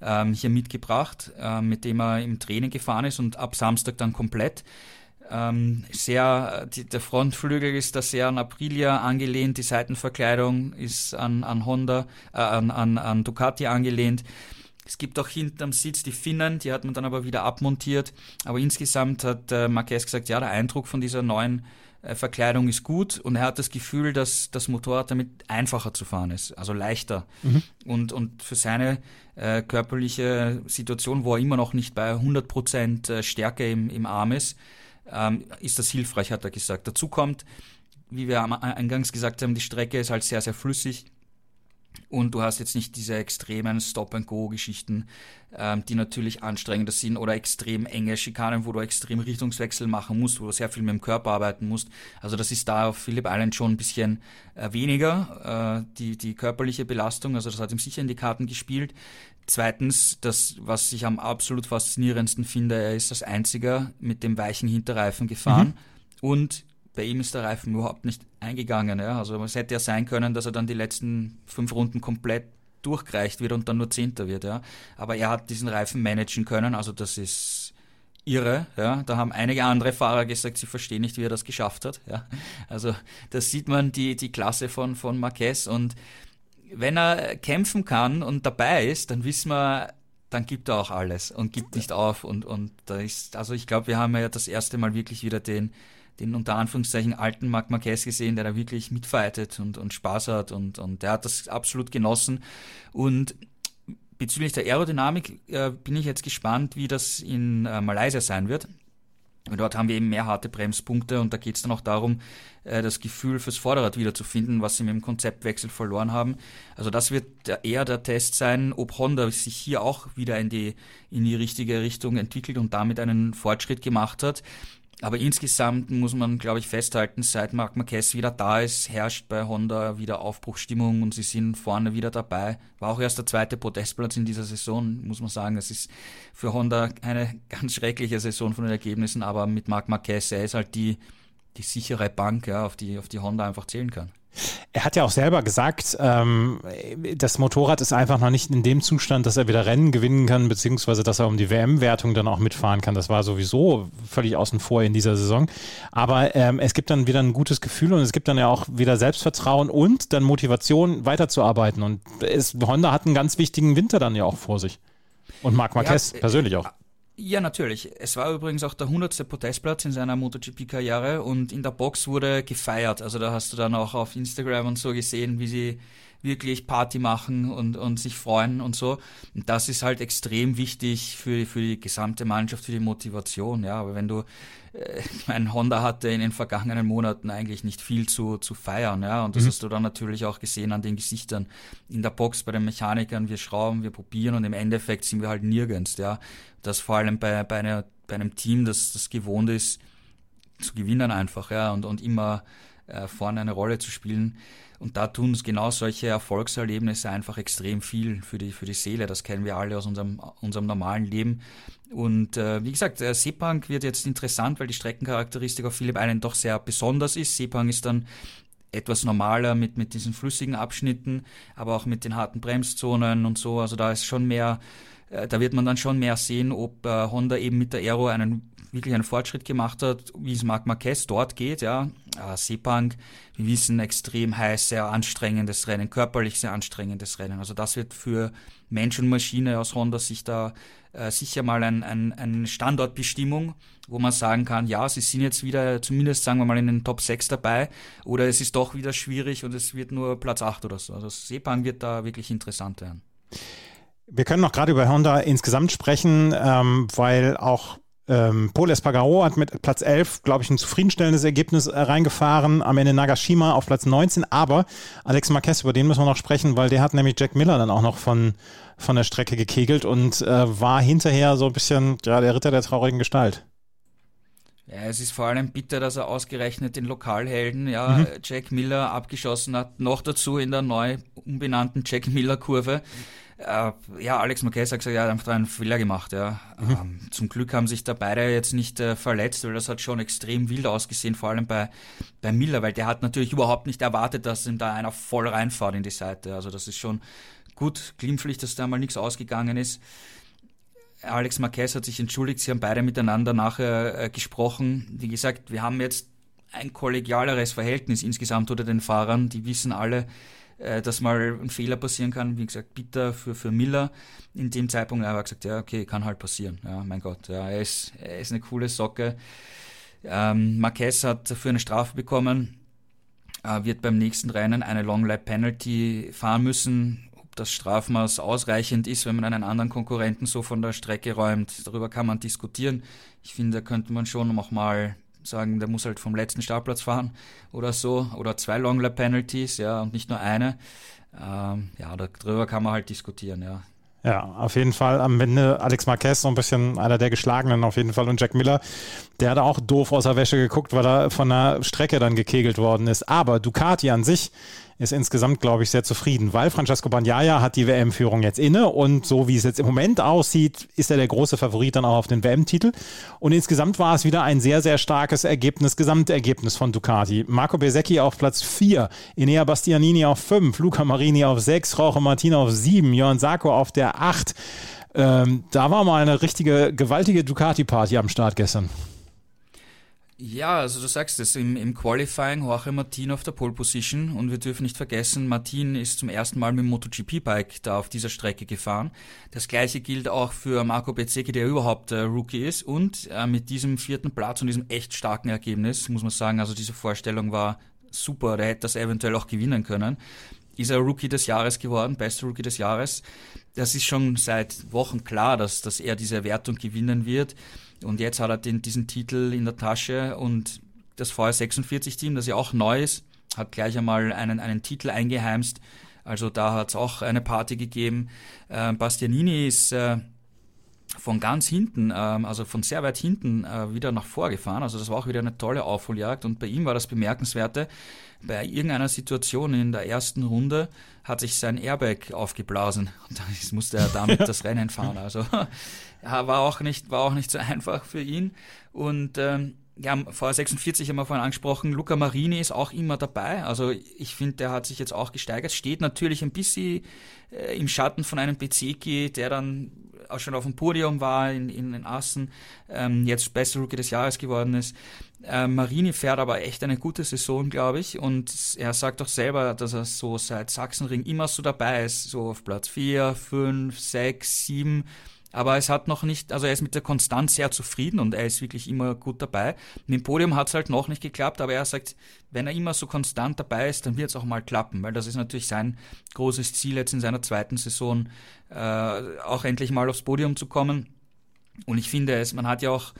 ähm, hier mitgebracht, äh, mit dem er im Training gefahren ist und ab Samstag dann komplett. Ähm, sehr, die, der Frontflügel ist da sehr an Aprilia angelehnt, die Seitenverkleidung ist an, an Honda, äh, an, an, an Ducati angelehnt. Es gibt auch hinterm Sitz die Finnen, die hat man dann aber wieder abmontiert. Aber insgesamt hat äh, Marquez gesagt, ja, der Eindruck von dieser neuen äh, Verkleidung ist gut und er hat das Gefühl, dass das Motorrad damit einfacher zu fahren ist, also leichter. Mhm. Und, und für seine äh, körperliche Situation, wo er immer noch nicht bei 100 Prozent äh, Stärke im, im Arm ist, ähm, ist das hilfreich, hat er gesagt. Dazu kommt, wie wir eingangs gesagt haben, die Strecke ist halt sehr, sehr flüssig. Und du hast jetzt nicht diese extremen Stop-and-Go-Geschichten, ähm, die natürlich anstrengender sind oder extrem enge Schikanen, wo du extrem Richtungswechsel machen musst, wo du sehr viel mit dem Körper arbeiten musst. Also das ist da auf Phillip Island schon ein bisschen äh, weniger, äh, die, die körperliche Belastung. Also das hat ihm sicher in die Karten gespielt. Zweitens, das, was ich am absolut faszinierendsten finde, er ist als einziger mit dem weichen Hinterreifen gefahren. Mhm. Und bei ihm ist der Reifen überhaupt nicht eingegangen. Ja? Also es hätte ja sein können, dass er dann die letzten fünf Runden komplett durchgereicht wird und dann nur Zehnter wird. Ja? Aber er hat diesen Reifen managen können, also das ist irre. Ja? Da haben einige andere Fahrer gesagt, sie verstehen nicht, wie er das geschafft hat. Ja? Also da sieht man die, die Klasse von, von Marquez und wenn er kämpfen kann und dabei ist, dann wissen wir, dann gibt er auch alles und gibt nicht auf und, und da ist, also ich glaube, wir haben ja das erste Mal wirklich wieder den, den unter Anführungszeichen alten Marc Marquez gesehen, der da wirklich mitfightet und, und Spaß hat und, und der hat das absolut genossen. Und bezüglich der Aerodynamik äh, bin ich jetzt gespannt, wie das in äh, Malaysia sein wird. Und dort haben wir eben mehr harte Bremspunkte und da geht es dann auch darum, äh, das Gefühl fürs Vorderrad wiederzufinden, was sie mit dem Konzeptwechsel verloren haben. Also das wird eher der Test sein, ob Honda sich hier auch wieder in die, in die richtige Richtung entwickelt und damit einen Fortschritt gemacht hat. Aber insgesamt muss man, glaube ich, festhalten, seit Marc Marquez wieder da ist, herrscht bei Honda wieder Aufbruchstimmung und sie sind vorne wieder dabei. War auch erst der zweite Podestplatz in dieser Saison, muss man sagen. Es ist für Honda eine ganz schreckliche Saison von den Ergebnissen, aber mit Marc Marquez, er ist halt die, die sichere Bank, ja, auf die, auf die Honda einfach zählen kann. Er hat ja auch selber gesagt, ähm, das Motorrad ist einfach noch nicht in dem Zustand, dass er wieder Rennen gewinnen kann, beziehungsweise dass er um die WM-Wertung dann auch mitfahren kann. Das war sowieso völlig außen vor in dieser Saison. Aber ähm, es gibt dann wieder ein gutes Gefühl und es gibt dann ja auch wieder Selbstvertrauen und dann Motivation weiterzuarbeiten. Und es, Honda hat einen ganz wichtigen Winter dann ja auch vor sich. Und Marc Marquez ja, persönlich auch. Ja, natürlich. Es war übrigens auch der hundertste Podestplatz in seiner MotoGP-Karriere und in der Box wurde gefeiert. Also da hast du dann auch auf Instagram und so gesehen, wie sie wirklich Party machen und, und sich freuen und so. Und das ist halt extrem wichtig für, für die gesamte Mannschaft, für die Motivation. Ja, aber wenn du, äh, ich meine, Honda hatte in den vergangenen Monaten eigentlich nicht viel zu, zu feiern. Ja, und das mhm. hast du dann natürlich auch gesehen an den Gesichtern in der Box bei den Mechanikern. Wir schrauben, wir probieren und im Endeffekt sind wir halt nirgends. Ja, das vor allem bei, bei, einer, bei einem Team, das, das gewohnt ist, zu gewinnen einfach, ja, und, und immer äh, vorne eine Rolle zu spielen. Und da tun genau solche Erfolgserlebnisse einfach extrem viel für die, für die Seele. Das kennen wir alle aus unserem, unserem normalen Leben. Und äh, wie gesagt, äh, Sepang wird jetzt interessant, weil die Streckencharakteristik auf Philipp Island doch sehr besonders ist. Sepang ist dann etwas normaler mit, mit diesen flüssigen Abschnitten, aber auch mit den harten Bremszonen und so. Also da ist schon mehr, äh, da wird man dann schon mehr sehen, ob äh, Honda eben mit der Aero einen wirklich einen Fortschritt gemacht hat, wie es Marc Marquez dort geht, ja. Äh, Sepang, wir wissen, extrem heiß, sehr anstrengendes Rennen, körperlich sehr anstrengendes Rennen. Also das wird für Mensch und Maschine aus Honda sich da äh, sicher mal ein, ein, eine Standortbestimmung, wo man sagen kann, ja, sie sind jetzt wieder zumindest, sagen wir mal, in den Top 6 dabei oder es ist doch wieder schwierig und es wird nur Platz 8 oder so. Also Sepang wird da wirklich interessant werden. Wir können noch gerade über Honda insgesamt sprechen, ähm, weil auch ähm, Paul Espargaro hat mit Platz 11, glaube ich, ein zufriedenstellendes Ergebnis äh, reingefahren. Am Ende Nagashima auf Platz 19. Aber Alex Marquez, über den müssen wir noch sprechen, weil der hat nämlich Jack Miller dann auch noch von, von der Strecke gekegelt und äh, war hinterher so ein bisschen ja, der Ritter der traurigen Gestalt. Ja, es ist vor allem bitter, dass er ausgerechnet den Lokalhelden, ja, mhm. Jack Miller abgeschossen hat, noch dazu in der neu umbenannten Jack Miller Kurve. Äh, ja, Alex Marquez hat gesagt, er hat einfach einen Fehler gemacht. Ja. Mhm. Ähm, zum Glück haben sich da beide jetzt nicht äh, verletzt, weil das hat schon extrem wild ausgesehen, vor allem bei, bei Miller, weil der hat natürlich überhaupt nicht erwartet, dass ihm da einer voll reinfährt in die Seite. Also das ist schon gut, glimpflich, dass da mal nichts ausgegangen ist. Alex Marquez hat sich entschuldigt, sie haben beide miteinander nachher äh, gesprochen. Wie gesagt, wir haben jetzt ein kollegialeres Verhältnis insgesamt unter den Fahrern. Die wissen alle, äh, dass mal ein Fehler passieren kann. Wie gesagt, bitter für, für Miller. In dem Zeitpunkt aber gesagt, ja, okay, kann halt passieren. Ja, mein Gott, ja, er ist, er ist eine coole Socke. Ähm, Marquez hat dafür eine Strafe bekommen, äh, wird beim nächsten Rennen eine Long Lap Penalty fahren müssen das Strafmaß ausreichend ist, wenn man einen anderen Konkurrenten so von der Strecke räumt. Darüber kann man diskutieren. Ich finde, da könnte man schon noch mal sagen, der muss halt vom letzten Startplatz fahren oder so. Oder zwei Long Lap Penalties, ja, und nicht nur eine. Ähm, ja, darüber kann man halt diskutieren, ja. Ja, auf jeden Fall am Ende Alex Marquez so ein bisschen einer der Geschlagenen auf jeden Fall und Jack Miller, der hat auch doof aus der Wäsche geguckt, weil er von der Strecke dann gekegelt worden ist. Aber Ducati an sich ist insgesamt, glaube ich, sehr zufrieden, weil Francesco Bagnaia hat die WM-Führung jetzt inne und so wie es jetzt im Moment aussieht, ist er der große Favorit dann auch auf den WM-Titel. Und insgesamt war es wieder ein sehr, sehr starkes Ergebnis, Gesamtergebnis von Ducati. Marco Besecchi auf Platz 4, Inea Bastianini auf 5, Luca Marini auf 6, Rauche Martina auf 7, Johann Sarko auf der 8. Ähm, da war mal eine richtige, gewaltige Ducati-Party am Start gestern. Ja, also du sagst es, im, im Qualifying Jorge Martin auf der Pole Position und wir dürfen nicht vergessen, Martin ist zum ersten Mal mit dem MotoGP-Bike da auf dieser Strecke gefahren. Das gleiche gilt auch für Marco Bezzecchi, der überhaupt äh, Rookie ist und äh, mit diesem vierten Platz und diesem echt starken Ergebnis, muss man sagen, also diese Vorstellung war super, der hätte das eventuell auch gewinnen können. Ist er Rookie des Jahres geworden, bester Rookie des Jahres. Das ist schon seit Wochen klar, dass, dass er diese Wertung gewinnen wird. Und jetzt hat er den, diesen Titel in der Tasche und das VR46-Team, das ja auch neu ist, hat gleich einmal einen, einen Titel eingeheimst. Also da hat es auch eine Party gegeben. Äh, Bastianini ist äh, von ganz hinten, äh, also von sehr weit hinten äh, wieder nach vorgefahren. Also das war auch wieder eine tolle Aufholjagd. Und bei ihm war das Bemerkenswerte, bei irgendeiner Situation in der ersten Runde hat sich sein Airbag aufgeblasen und dann musste er damit das Rennen fahren. Also war auch nicht, war auch nicht so einfach für ihn. Und ähm, ja, VR46 haben wir vorhin angesprochen, Luca Marini ist auch immer dabei. Also ich finde, der hat sich jetzt auch gesteigert. Steht natürlich ein bisschen äh, im Schatten von einem Bezeki, der dann auch schon auf dem Podium war in, in den Assen, ähm, jetzt bester Rookie des Jahres geworden ist. Äh, Marini fährt aber echt eine gute Saison, glaube ich. Und er sagt auch selber, dass er so seit Sachsenring immer so dabei ist, so auf Platz 4, 5, 6, 7 aber es hat noch nicht, also er ist mit der Konstanz sehr zufrieden und er ist wirklich immer gut dabei. Mit dem Podium hat es halt noch nicht geklappt, aber er sagt, wenn er immer so konstant dabei ist, dann wird es auch mal klappen, weil das ist natürlich sein großes Ziel jetzt in seiner zweiten Saison, äh, auch endlich mal aufs Podium zu kommen. Und ich finde es, man hat ja auch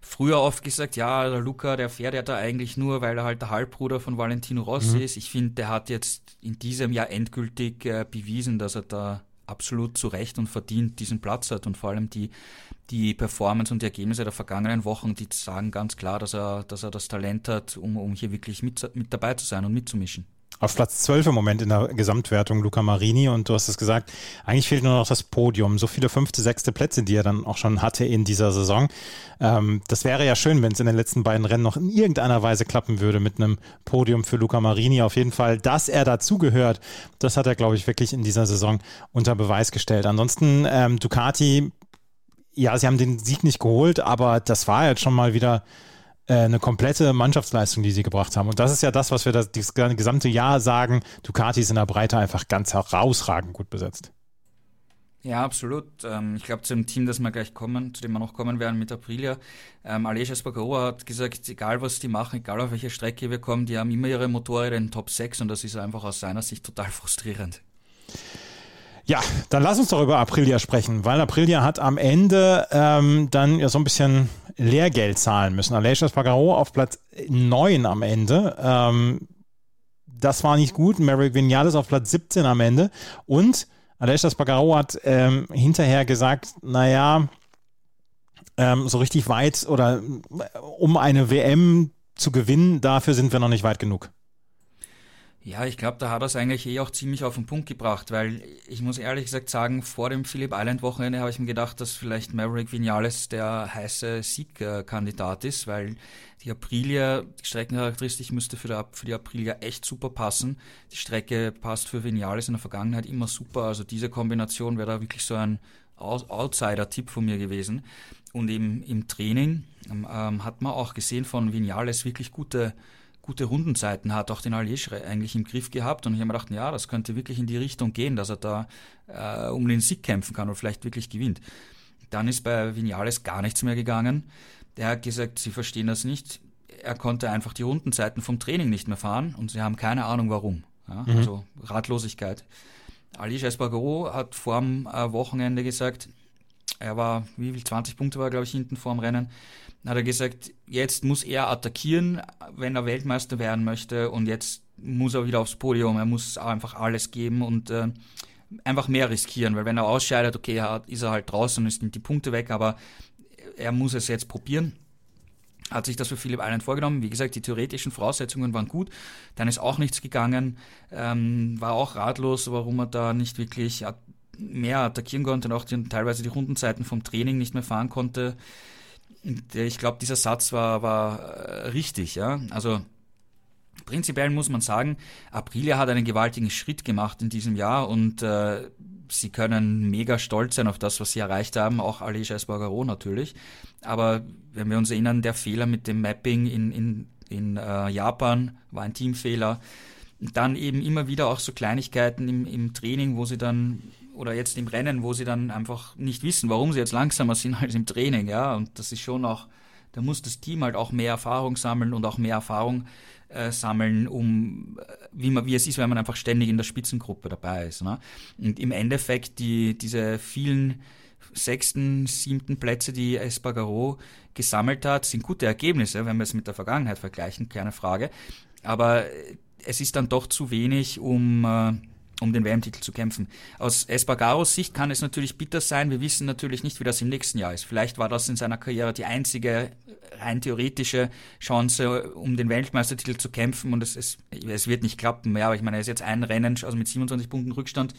früher oft gesagt, ja, der Luca, der fährt ja da eigentlich nur, weil er halt der Halbbruder von Valentino Rossi mhm. ist. Ich finde, der hat jetzt in diesem Jahr endgültig äh, bewiesen, dass er da absolut zu Recht und verdient diesen Platz hat und vor allem die, die Performance und die Ergebnisse der vergangenen Wochen, die sagen ganz klar, dass er, dass er das Talent hat, um, um hier wirklich mit, mit dabei zu sein und mitzumischen. Auf Platz 12 im Moment in der Gesamtwertung Luca Marini und du hast es gesagt, eigentlich fehlt nur noch das Podium. So viele fünfte, sechste Plätze, die er dann auch schon hatte in dieser Saison. Ähm, das wäre ja schön, wenn es in den letzten beiden Rennen noch in irgendeiner Weise klappen würde mit einem Podium für Luca Marini. Auf jeden Fall, dass er dazugehört, das hat er, glaube ich, wirklich in dieser Saison unter Beweis gestellt. Ansonsten ähm, Ducati, ja, sie haben den Sieg nicht geholt, aber das war jetzt schon mal wieder eine komplette Mannschaftsleistung, die sie gebracht haben. Und das ist ja das, was wir das, das gesamte Jahr sagen. Ducati ist in der Breite einfach ganz herausragend gut besetzt. Ja, absolut. Ähm, ich glaube, zu dem Team, das wir gleich kommen, zu dem wir noch kommen werden mit Aprilia, ähm, Aleix Espargaro hat gesagt, egal was die machen, egal auf welche Strecke wir kommen, die haben immer ihre Motorräder in den Top 6 und das ist einfach aus seiner Sicht total frustrierend. Ja, dann lass uns doch über Aprilia sprechen, weil Aprilia hat am Ende ähm, dann ja so ein bisschen Lehrgeld zahlen müssen. Aleix Espargaro auf Platz 9 am Ende. Ähm, das war nicht gut. Maverick Vinales auf Platz 17 am Ende. Und Aleix Espargaro hat ähm, hinterher gesagt, naja, ähm, so richtig weit oder um eine WM zu gewinnen, dafür sind wir noch nicht weit genug. Ja, ich glaube, da hat er es eigentlich eh auch ziemlich auf den Punkt gebracht, weil ich muss ehrlich gesagt sagen, vor dem Phillip Island Wochenende habe ich mir gedacht, dass vielleicht Maverick Vinales der heiße Siegkandidat ist, weil die Aprilia, die Streckencharakteristik müsste für, der, für die Aprilia echt super passen. Die Strecke passt für Vinales in der Vergangenheit immer super, also diese Kombination wäre da wirklich so ein Outsider-Tipp von mir gewesen. Und im, im Training ähm, hat man auch gesehen von Vinales wirklich gute gute Rundenzeiten hat, auch den Allier eigentlich im Griff gehabt. Und ich habe mir gedacht, ja, das könnte wirklich in die Richtung gehen, dass er da äh, um den Sieg kämpfen kann und vielleicht wirklich gewinnt. Dann ist bei Vinales gar nichts mehr gegangen. Der hat gesagt, sie verstehen das nicht. Er konnte einfach die Rundenzeiten vom Training nicht mehr fahren und sie haben keine Ahnung warum. Ja, mhm. Also Ratlosigkeit. Ali Espargaro hat vor dem äh, Wochenende gesagt, er war, wie viel, 20 Punkte war, glaube ich, hinten vor dem Rennen hat er gesagt, jetzt muss er attackieren, wenn er Weltmeister werden möchte und jetzt muss er wieder aufs Podium, er muss einfach alles geben und äh, einfach mehr riskieren, weil wenn er ausscheidet, okay, ist er halt draußen und nimmt die Punkte weg, aber er muss es jetzt probieren. Hat sich das für Philipp Island vorgenommen. Wie gesagt, die theoretischen Voraussetzungen waren gut. Dann ist auch nichts gegangen. Ähm, war auch ratlos, warum er da nicht wirklich mehr attackieren konnte und auch die, teilweise die Rundenzeiten vom Training nicht mehr fahren konnte ich glaube, dieser Satz war, war äh, richtig, ja. Also prinzipiell muss man sagen, Aprilia hat einen gewaltigen Schritt gemacht in diesem Jahr und äh, sie können mega stolz sein auf das, was sie erreicht haben, auch Aleix Espargaro natürlich. Aber wenn wir uns erinnern, der Fehler mit dem Mapping in, in, in äh, Japan war ein Teamfehler. Dann eben immer wieder auch so Kleinigkeiten im, im Training, wo sie dann oder jetzt im Rennen, wo sie dann einfach nicht wissen, warum sie jetzt langsamer sind als im Training, ja. Und das ist schon auch, da muss das Team halt auch mehr Erfahrung sammeln und auch mehr Erfahrung äh, sammeln, um äh, wie man, wie es ist, wenn man einfach ständig in der Spitzengruppe dabei ist. Ne? Und im Endeffekt die, diese vielen sechsten, siebten Plätze, die Espargaro gesammelt hat, sind gute Ergebnisse, wenn wir es mit der Vergangenheit vergleichen, keine Frage. Aber es ist dann doch zu wenig, um äh, um den WM-Titel zu kämpfen. Aus Espargaros Sicht kann es natürlich bitter sein. Wir wissen natürlich nicht, wie das im nächsten Jahr ist. Vielleicht war das in seiner Karriere die einzige rein theoretische Chance, um den Weltmeistertitel zu kämpfen und es, es, es wird nicht klappen. mehr. aber ich meine, er ist jetzt ein Rennen, also mit 27 Punkten Rückstand,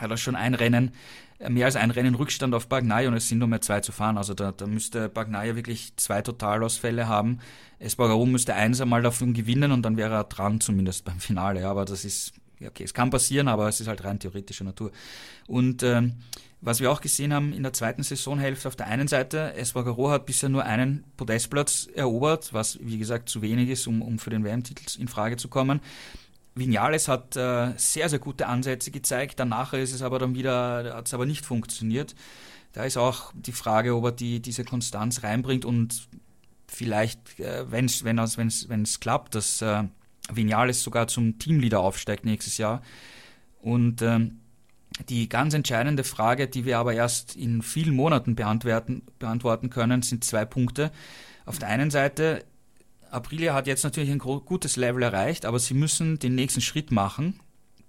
hat er schon ein Rennen, äh, mehr als ein Rennen Rückstand auf Bagnaia und es sind nur mehr zwei zu fahren. Also da, da müsste Bagnaia wirklich zwei Totalausfälle haben. Espargaro müsste eins einmal davon gewinnen und dann wäre er dran, zumindest beim Finale. Aber das ist okay, es kann passieren, aber es ist halt rein theoretischer Natur. Und ähm, was wir auch gesehen haben in der zweiten Saisonhälfte auf der einen Seite, Espargaro hat bisher nur einen Podestplatz erobert, was wie gesagt zu wenig ist, um, um für den WM-Titel in Frage zu kommen. Vinales hat äh, sehr, sehr gute Ansätze gezeigt, danach ist es aber dann wieder, hat es aber nicht funktioniert. Da ist auch die Frage, ob er die, diese Konstanz reinbringt und vielleicht, äh, wenn's, wenn es wenn es klappt, dass äh, Vinales sogar zum Teamleader aufsteigt nächstes Jahr. Und ähm, die ganz entscheidende Frage, die wir aber erst in vielen Monaten beantworten, beantworten können, sind zwei Punkte. Auf der einen Seite, Aprilia hat jetzt natürlich ein gutes Level erreicht, aber sie müssen den nächsten Schritt machen.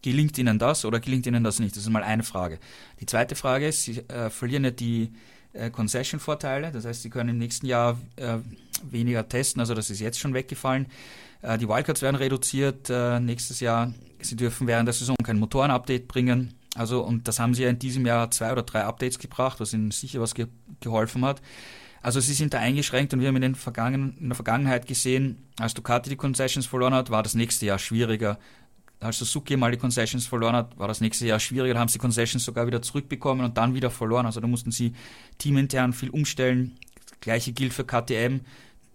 Gelingt ihnen das oder gelingt ihnen das nicht? Das ist mal eine Frage. Die zweite Frage ist, sie äh, verlieren ja die äh, Concession-Vorteile, das heißt, sie können im nächsten Jahr äh, weniger testen, also das ist jetzt schon weggefallen. Äh, die Wildcards werden reduziert nächstes Jahr. Sie dürfen während der Saison kein Motoren-Update bringen. Also, und das haben sie ja in diesem Jahr zwei oder drei Updates gebracht, was ihnen sicher was ge geholfen hat. Also sie sind da eingeschränkt und wir haben in, den Vergangen in der Vergangenheit gesehen, als Ducati die Concessions verloren hat, war das nächste Jahr schwieriger. Als Suzuki mal die Concessions verloren hat, war das nächste Jahr schwieriger. Da haben sie die Concessions sogar wieder zurückbekommen und dann wieder verloren. Also da mussten sie teamintern viel umstellen. Das Gleiche gilt für KTM,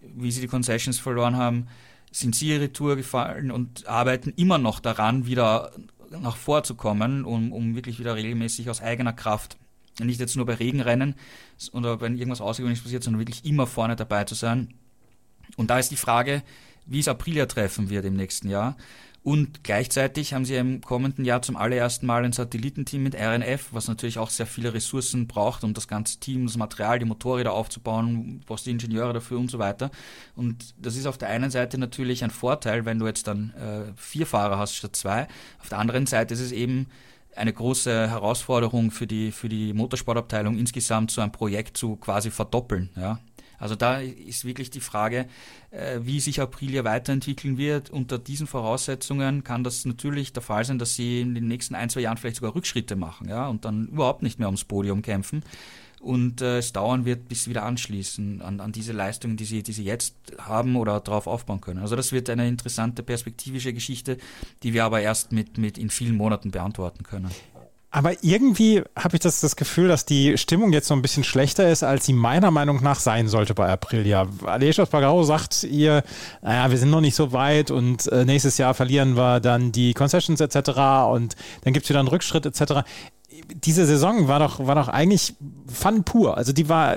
wie sie die Concessions verloren haben sind sie ihre Tour gefallen und arbeiten immer noch daran, wieder nach vorzukommen, um, um wirklich wieder regelmäßig aus eigener Kraft, nicht jetzt nur bei Regenrennen oder wenn irgendwas Außergewöhnliches passiert, sondern wirklich immer vorne dabei zu sein. Und da ist die Frage, wie es Aprilia treffen wird im nächsten Jahr. Und gleichzeitig haben sie im kommenden Jahr zum allerersten Mal ein Satellitenteam mit RNF, was natürlich auch sehr viele Ressourcen braucht, um das ganze Team, das Material, die Motorräder aufzubauen, brauchst die Ingenieure dafür und so weiter. Und das ist auf der einen Seite natürlich ein Vorteil, wenn du jetzt dann äh, vier Fahrer hast statt zwei. Auf der anderen Seite ist es eben eine große Herausforderung für die, für die Motorsportabteilung insgesamt so ein Projekt zu quasi verdoppeln. Ja. Also da ist wirklich die Frage, äh, wie sich Aprilia weiterentwickeln wird. Unter diesen Voraussetzungen kann das natürlich der Fall sein, dass sie in den nächsten ein, zwei Jahren vielleicht sogar Rückschritte machen ja, und dann überhaupt nicht mehr ums Podium kämpfen. Und äh, es dauern wird, bis sie wieder anschließen an, an diese Leistungen, die sie, die sie jetzt haben oder darauf aufbauen können. Also das wird eine interessante perspektivische Geschichte, die wir aber erst mit, mit in vielen Monaten beantworten können. Aber irgendwie habe ich das, das Gefühl, dass die Stimmung jetzt so ein bisschen schlechter ist, als sie meiner Meinung nach sein sollte bei Aprilia. Alejos Pagaro sagt ihr, naja, wir sind noch nicht so weit und äh, nächstes Jahr verlieren wir dann die Concessions etc. und dann gibt es wieder einen Rückschritt etc. Diese Saison war doch, war doch eigentlich Fun pur. Also die war,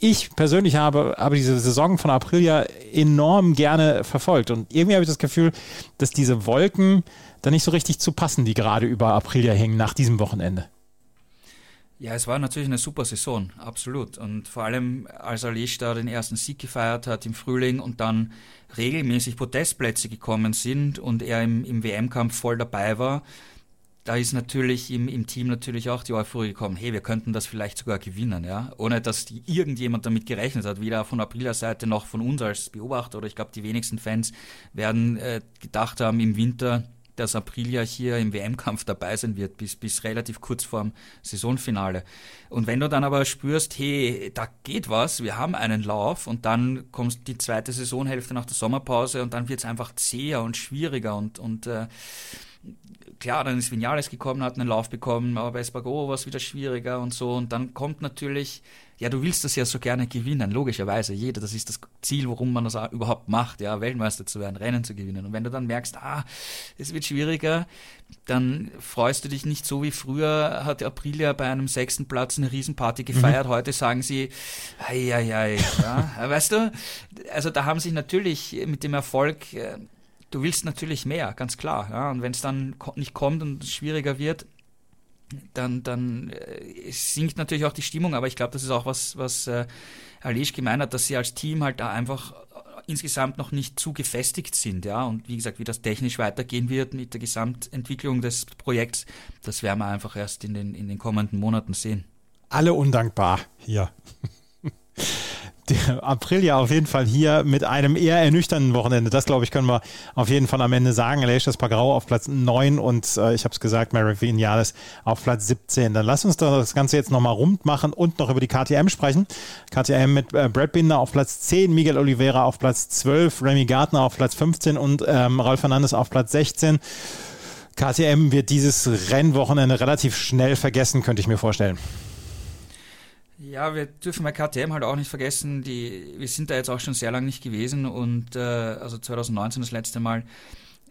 ich persönlich habe, habe diese Saison von Aprilia enorm gerne verfolgt. Und irgendwie habe ich das Gefühl, dass diese Wolken da nicht so richtig zu passen, die gerade über Aprilia hängen nach diesem Wochenende. Ja, es war natürlich eine super Saison, absolut. Und vor allem, als Alish da den ersten Sieg gefeiert hat im Frühling und dann regelmäßig Podestplätze gekommen sind und er im, im WM-Kampf voll dabei war, da ist natürlich im, im Team natürlich auch die Euphorie gekommen, hey, wir könnten das vielleicht sogar gewinnen, ja, ohne dass die, irgendjemand damit gerechnet hat, weder von Aprilia Seite noch von uns als Beobachter oder ich glaube, die wenigsten Fans werden äh, gedacht haben im Winter, dass Aprilia hier im WM-Kampf dabei sein wird, bis, bis relativ kurz vorm Saisonfinale. Und wenn du dann aber spürst, hey, da geht was, wir haben einen Lauf und dann kommt die zweite Saisonhälfte nach der Sommerpause und dann wird es einfach zäher und schwieriger und, und äh, klar, dann ist Vinales gekommen, hat einen Lauf bekommen, aber bei Espargaro war es wieder schwieriger und so. Und dann kommt natürlich, ja, du willst das ja so gerne gewinnen, logischerweise. Jeder, das ist das Ziel, warum man das überhaupt macht, ja, Weltmeister zu werden, Rennen zu gewinnen. Und wenn du dann merkst, ah, es wird schwieriger, dann freust du dich nicht so wie früher hat Aprilia bei einem sechsten Platz eine Riesenparty mhm. gefeiert. Mhm. Heute sagen sie, ei, ei, ei, ja. weißt du, also da haben sich natürlich mit dem Erfolg äh, du willst natürlich mehr, ganz klar. Ja? Und wenn es dann nicht kommt und schwieriger wird, dann, dann äh, sinkt natürlich auch die Stimmung. Aber ich glaube, das ist auch was, was äh, Alish gemeint hat, dass sie als Team halt da einfach äh, insgesamt noch nicht zu gefestigt sind. Ja? Und wie gesagt, wie das technisch weitergehen wird mit der Gesamtentwicklung des Projekts, das werden wir einfach erst in den, in den kommenden Monaten sehen. Alle undankbar hier April ja auf jeden Fall hier mit einem eher ernüchternden Wochenende. Das, glaube ich, können wir auf jeden Fall am Ende sagen. Leicester Pagrau auf Platz 9 und äh, ich habe es gesagt, Mary Vinales auf Platz 17. Dann lass uns das Ganze jetzt nochmal rund machen und noch über die KTM sprechen. KTM mit äh, Brad Binder auf Platz 10, Miguel Oliveira auf Platz 12, Remy Gardner auf Platz 15 und ähm, Ralf Fernandes auf Platz 16. KTM wird dieses Rennwochenende relativ schnell vergessen, könnte ich mir vorstellen. Ja, wir dürfen bei KTM halt auch nicht vergessen, die, wir sind da jetzt auch schon sehr lange nicht gewesen und äh, also 2019 das letzte Mal.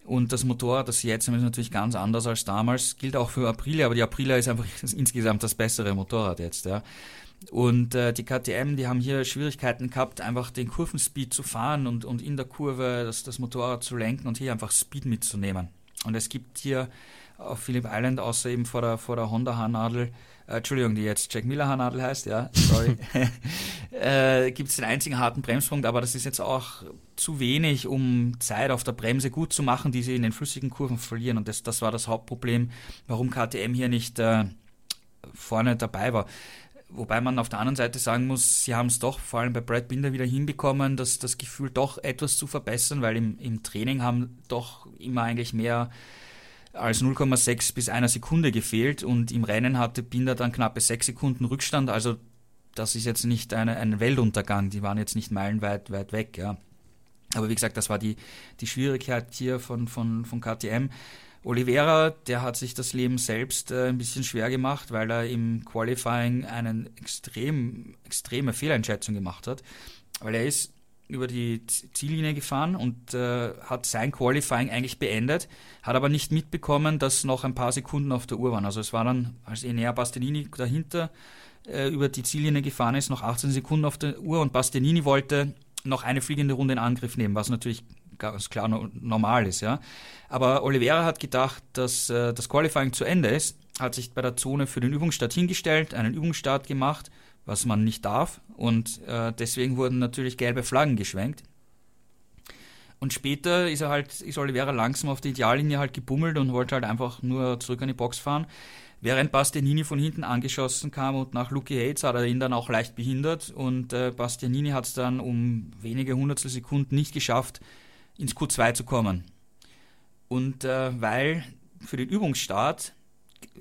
Und das Motorrad, das sie jetzt haben, ist natürlich ganz anders als damals. Gilt auch für Aprilia, aber die Aprilia ist einfach insgesamt das bessere Motorrad jetzt, ja. Und äh, die KTM, die haben hier Schwierigkeiten gehabt, einfach den Kurvenspeed zu fahren und, und in der Kurve das, das Motorrad zu lenken und hier einfach Speed mitzunehmen. Und es gibt hier auf Phillip Island, außer eben vor der, vor der Honda-Haarnadel, äh, Entschuldigung, die jetzt Jack Miller Haarnadel heißt, ja, sorry, äh, gibt es den einzigen harten Bremspunkt, aber das ist jetzt auch zu wenig, um Zeit auf der Bremse gut zu machen, die sie in den flüssigen Kurven verlieren. Und das, das war das Hauptproblem, warum KTM hier nicht äh, vorne dabei war. Wobei man auf der anderen Seite sagen muss, sie haben es doch vor allem bei Brad Binder wieder hinbekommen, dass das Gefühl doch etwas zu verbessern, weil im, im Training haben doch immer eigentlich mehr als 0,6 bis einer Sekunde gefehlt und im Rennen hatte Binder dann knappe 6 Sekunden Rückstand. Also das ist jetzt nicht eine, ein Weltuntergang, die waren jetzt nicht meilenweit weit weg. Ja. Aber wie gesagt, das war die, die Schwierigkeit hier von, von, von KTM. Oliveira, der hat sich das Leben selbst äh, ein bisschen schwer gemacht, weil er im Qualifying eine extrem, extreme Fehleinschätzung gemacht hat. Weil er ist über die Ziellinie gefahren und äh, hat sein Qualifying eigentlich beendet, hat aber nicht mitbekommen, dass noch ein paar Sekunden auf der Uhr waren. Also es war dann, als Enea Bastianini dahinter äh, über die Ziellinie gefahren ist, noch 18 Sekunden auf der Uhr und Bastianini wollte noch eine fliegende Runde in Angriff nehmen, was natürlich ganz klar normal ist. Ja. Aber Oliveira hat gedacht, dass äh, das Qualifying zu Ende ist, hat sich bei der Zone für den Übungsstart hingestellt, einen Übungsstart gemacht, was man nicht darf. Und äh, deswegen wurden natürlich gelbe Flaggen geschwenkt. Und später ist er halt, ist Oliveira langsam auf die Ideallinie halt gebummelt und wollte halt einfach nur zurück an die Box fahren. Während Bastianini von hinten angeschossen kam und nach Lucky Hates hat er ihn dann auch leicht behindert und äh, Bastianini hat es dann um wenige Hundertstel Sekunden nicht geschafft, ins Q2 zu kommen. Und äh, weil für den Übungsstart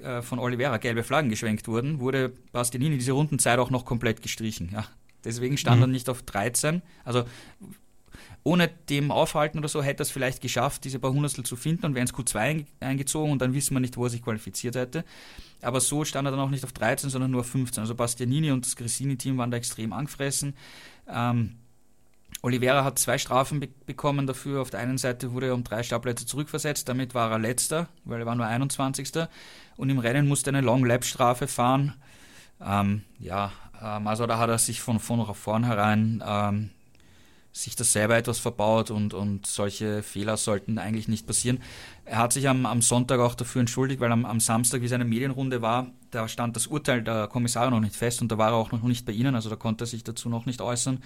äh, von Oliveira gelbe Flaggen geschwenkt wurden, wurde Bastianini diese Rundenzeit auch noch komplett gestrichen. Ja. Deswegen stand mhm. er nicht auf 13. Also ohne dem Aufhalten oder so hätte er es vielleicht geschafft, diese paar Hundertstel zu finden und wäre ins Q2 eingezogen und dann wissen wir nicht, wo er sich qualifiziert hätte. Aber so stand er dann auch nicht auf 13, sondern nur auf 15. Also Bastianini und das Grissini-Team waren da extrem angefressen. Ähm, Oliveira hat zwei Strafen be bekommen dafür. Auf der einen Seite wurde er um drei Startplätze zurückversetzt, damit war er letzter, weil er war nur 21. Und im Rennen musste er eine Long-Lap-Strafe fahren. Ähm, ja, ähm, also da hat er sich von, von vornherein ähm, sich das selber etwas verbaut und, und solche Fehler sollten eigentlich nicht passieren. Er hat sich am, am Sonntag auch dafür entschuldigt, weil am, am Samstag, wie seine Medienrunde war, da stand das Urteil der Kommissare noch nicht fest und da war er auch noch nicht bei Ihnen, also da konnte er sich dazu noch nicht äußern.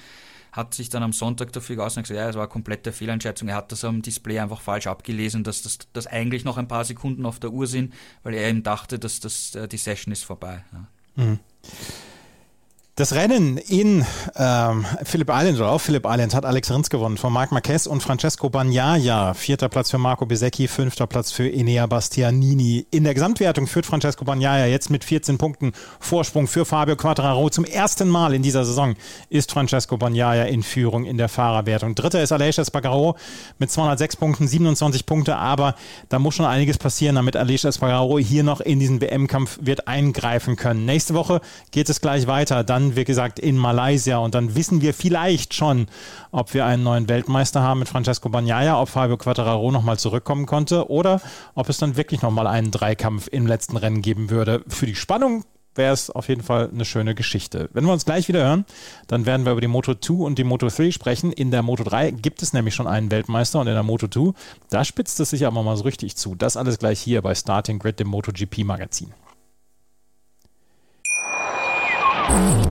Hat sich dann am Sonntag dafür geäußert und gesagt, ja, es war eine komplette Fehleinschätzung. Er hat das am Display einfach falsch abgelesen, dass das dass eigentlich noch ein paar Sekunden auf der Uhr sind, weil er eben dachte, dass das, äh, die Session ist vorbei. Ja. Mhm. Das Rennen in ähm, Philipp Island oder auf Philipp Island hat Alex Rins gewonnen von Marc Marquez und Francesco Bagnaia. Vierter Platz für Marco Besecchi, fünfter Platz für Enea Bastianini. In der Gesamtwertung führt Francesco Bagnaia jetzt mit 14 Punkten Vorsprung für Fabio Quattraro. Zum ersten Mal in dieser Saison ist Francesco Bagnaia in Führung in der Fahrerwertung. Dritter ist Aleix Espargaro mit 206 Punkten, 27 Punkte, aber da muss schon einiges passieren, damit Aleix Espargaro hier noch in diesen WM-Kampf wird eingreifen können. Nächste Woche geht es gleich weiter. Dann wie gesagt, in Malaysia. Und dann wissen wir vielleicht schon, ob wir einen neuen Weltmeister haben mit Francesco Bagnaia, ob Fabio Quattararo nochmal zurückkommen konnte oder ob es dann wirklich nochmal einen Dreikampf im letzten Rennen geben würde. Für die Spannung wäre es auf jeden Fall eine schöne Geschichte. Wenn wir uns gleich wieder hören, dann werden wir über die Moto 2 und die Moto 3 sprechen. In der Moto 3 gibt es nämlich schon einen Weltmeister und in der Moto 2, da spitzt es sich aber mal so richtig zu. Das alles gleich hier bei Starting Grid, dem MotoGP Magazin.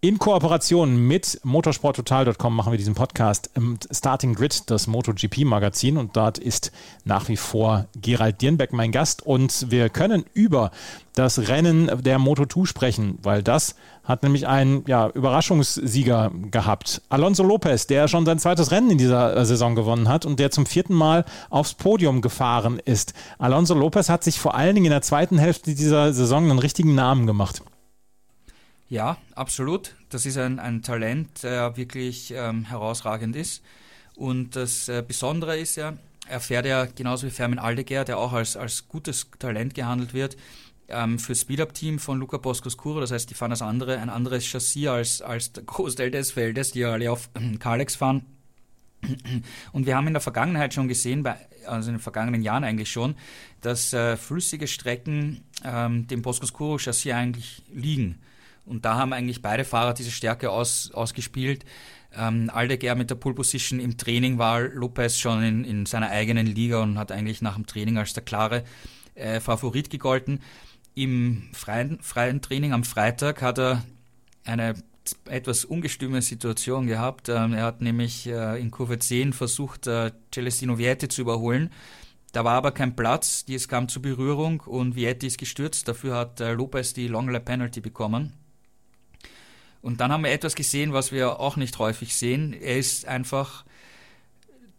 In Kooperation mit motorsporttotal.com machen wir diesen Podcast im Starting Grid, das MotoGP-Magazin. Und dort ist nach wie vor Gerald Dirnbeck mein Gast. Und wir können über das Rennen der Moto2 sprechen, weil das hat nämlich einen ja, Überraschungssieger gehabt. Alonso Lopez, der schon sein zweites Rennen in dieser Saison gewonnen hat und der zum vierten Mal aufs Podium gefahren ist. Alonso Lopez hat sich vor allen Dingen in der zweiten Hälfte dieser Saison einen richtigen Namen gemacht. Ja, absolut. Das ist ein, ein Talent, der wirklich ähm, herausragend ist. Und das äh, Besondere ist ja, er fährt ja genauso wie Fermin Aldeguer, der auch als, als gutes Talent gehandelt wird, ähm, für Speed-Up-Team von Luca Boscoscuro. Das heißt, die fahren das andere, ein anderes Chassis als, als der Großteil des Feldes, die ja alle auf äh, Kalex fahren. Und wir haben in der Vergangenheit schon gesehen, bei, also in den vergangenen Jahren eigentlich schon, dass äh, flüssige Strecken ähm, dem Boscoscuro Chassis eigentlich liegen. Und da haben eigentlich beide Fahrer diese Stärke aus, ausgespielt. Ähm, Aldeguer mit der Pole Position im Training war Lopez schon in, in seiner eigenen Liga und hat eigentlich nach dem Training als der klare äh, Favorit gegolten. Im freien, freien Training am Freitag hat er eine etwas ungestüme Situation gehabt. Ähm, er hat nämlich äh, in Kurve 10 versucht, äh, Celestino Vietti zu überholen. Da war aber kein Platz, es kam zur Berührung und Vietti ist gestürzt. Dafür hat äh, Lopez die Long Lap Penalty bekommen. Und dann haben wir etwas gesehen, was wir auch nicht häufig sehen. Er ist einfach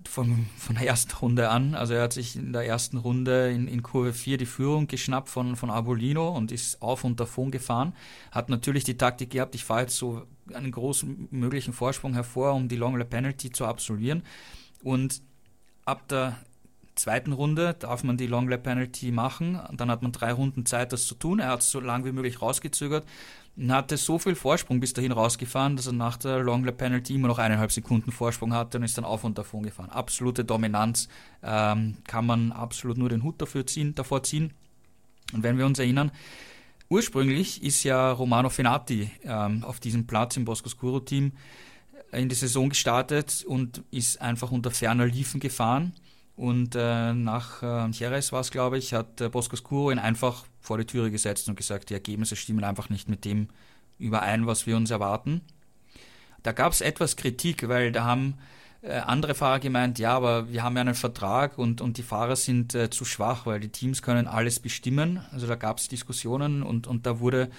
von, von der ersten Runde an, also er hat sich in der ersten Runde in, in Kurve 4 die Führung geschnappt von, von Abolino und ist auf und davon gefahren. Hat natürlich die Taktik gehabt, ich fahre jetzt so einen großen möglichen Vorsprung hervor, um die Long Penalty zu absolvieren. Und ab der zweiten Runde darf man die Long Lap Penalty machen. Dann hat man drei Runden Zeit, das zu tun. Er hat es so lange wie möglich rausgezögert hatte so viel Vorsprung bis dahin rausgefahren, dass er nach der Long Lap Penalty immer noch eineinhalb Sekunden Vorsprung hatte und ist dann auf und davon gefahren. Absolute Dominanz ähm, kann man absolut nur den Hut dafür ziehen, davor ziehen. Und wenn wir uns erinnern, ursprünglich ist ja Romano Fenati ähm, auf diesem Platz im Boscoscuro Team in die Saison gestartet und ist einfach unter ferner Liefen gefahren. Und äh, nach äh, Jerez war es, glaube ich, hat äh, Boscoscuro ihn einfach vor die Türe gesetzt und gesagt, die Ergebnisse stimmen einfach nicht mit dem überein, was wir uns erwarten. Da gab es etwas Kritik, weil da haben äh, andere Fahrer gemeint, ja, aber wir haben ja einen Vertrag und, und die Fahrer sind äh, zu schwach, weil die Teams können alles bestimmen. Also da gab es Diskussionen und, und da wurde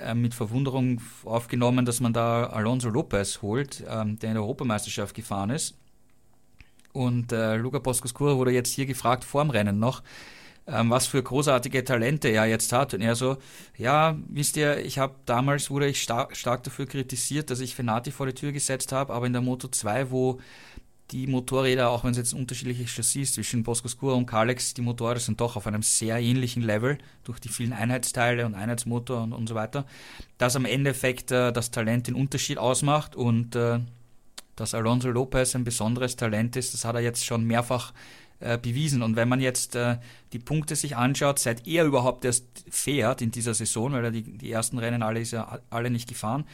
äh, mit Verwunderung aufgenommen, dass man da Alonso Lopez holt, ähm, der in der Europameisterschaft gefahren ist. Und äh, Luca Boscoscuro wurde jetzt hier gefragt, vorm Rennen noch, ähm, was für großartige Talente er jetzt hat. Und er so, ja, wisst ihr, ich habe damals wurde ich stark, stark dafür kritisiert, dass ich Fenati vor die Tür gesetzt habe, aber in der Moto 2, wo die Motorräder, auch wenn es jetzt unterschiedliche Chassis zwischen Boscoscura und Kalex, die Motorräder sind doch auf einem sehr ähnlichen Level durch die vielen Einheitsteile und Einheitsmotor und, und so weiter, dass am Endeffekt äh, das Talent den Unterschied ausmacht und äh, dass Alonso Lopez ein besonderes Talent ist, das hat er jetzt schon mehrfach äh, bewiesen. Und wenn man jetzt äh, die Punkte sich anschaut, seit er überhaupt erst fährt in dieser Saison, weil er die, die ersten Rennen alle ist ja alle nicht gefahren,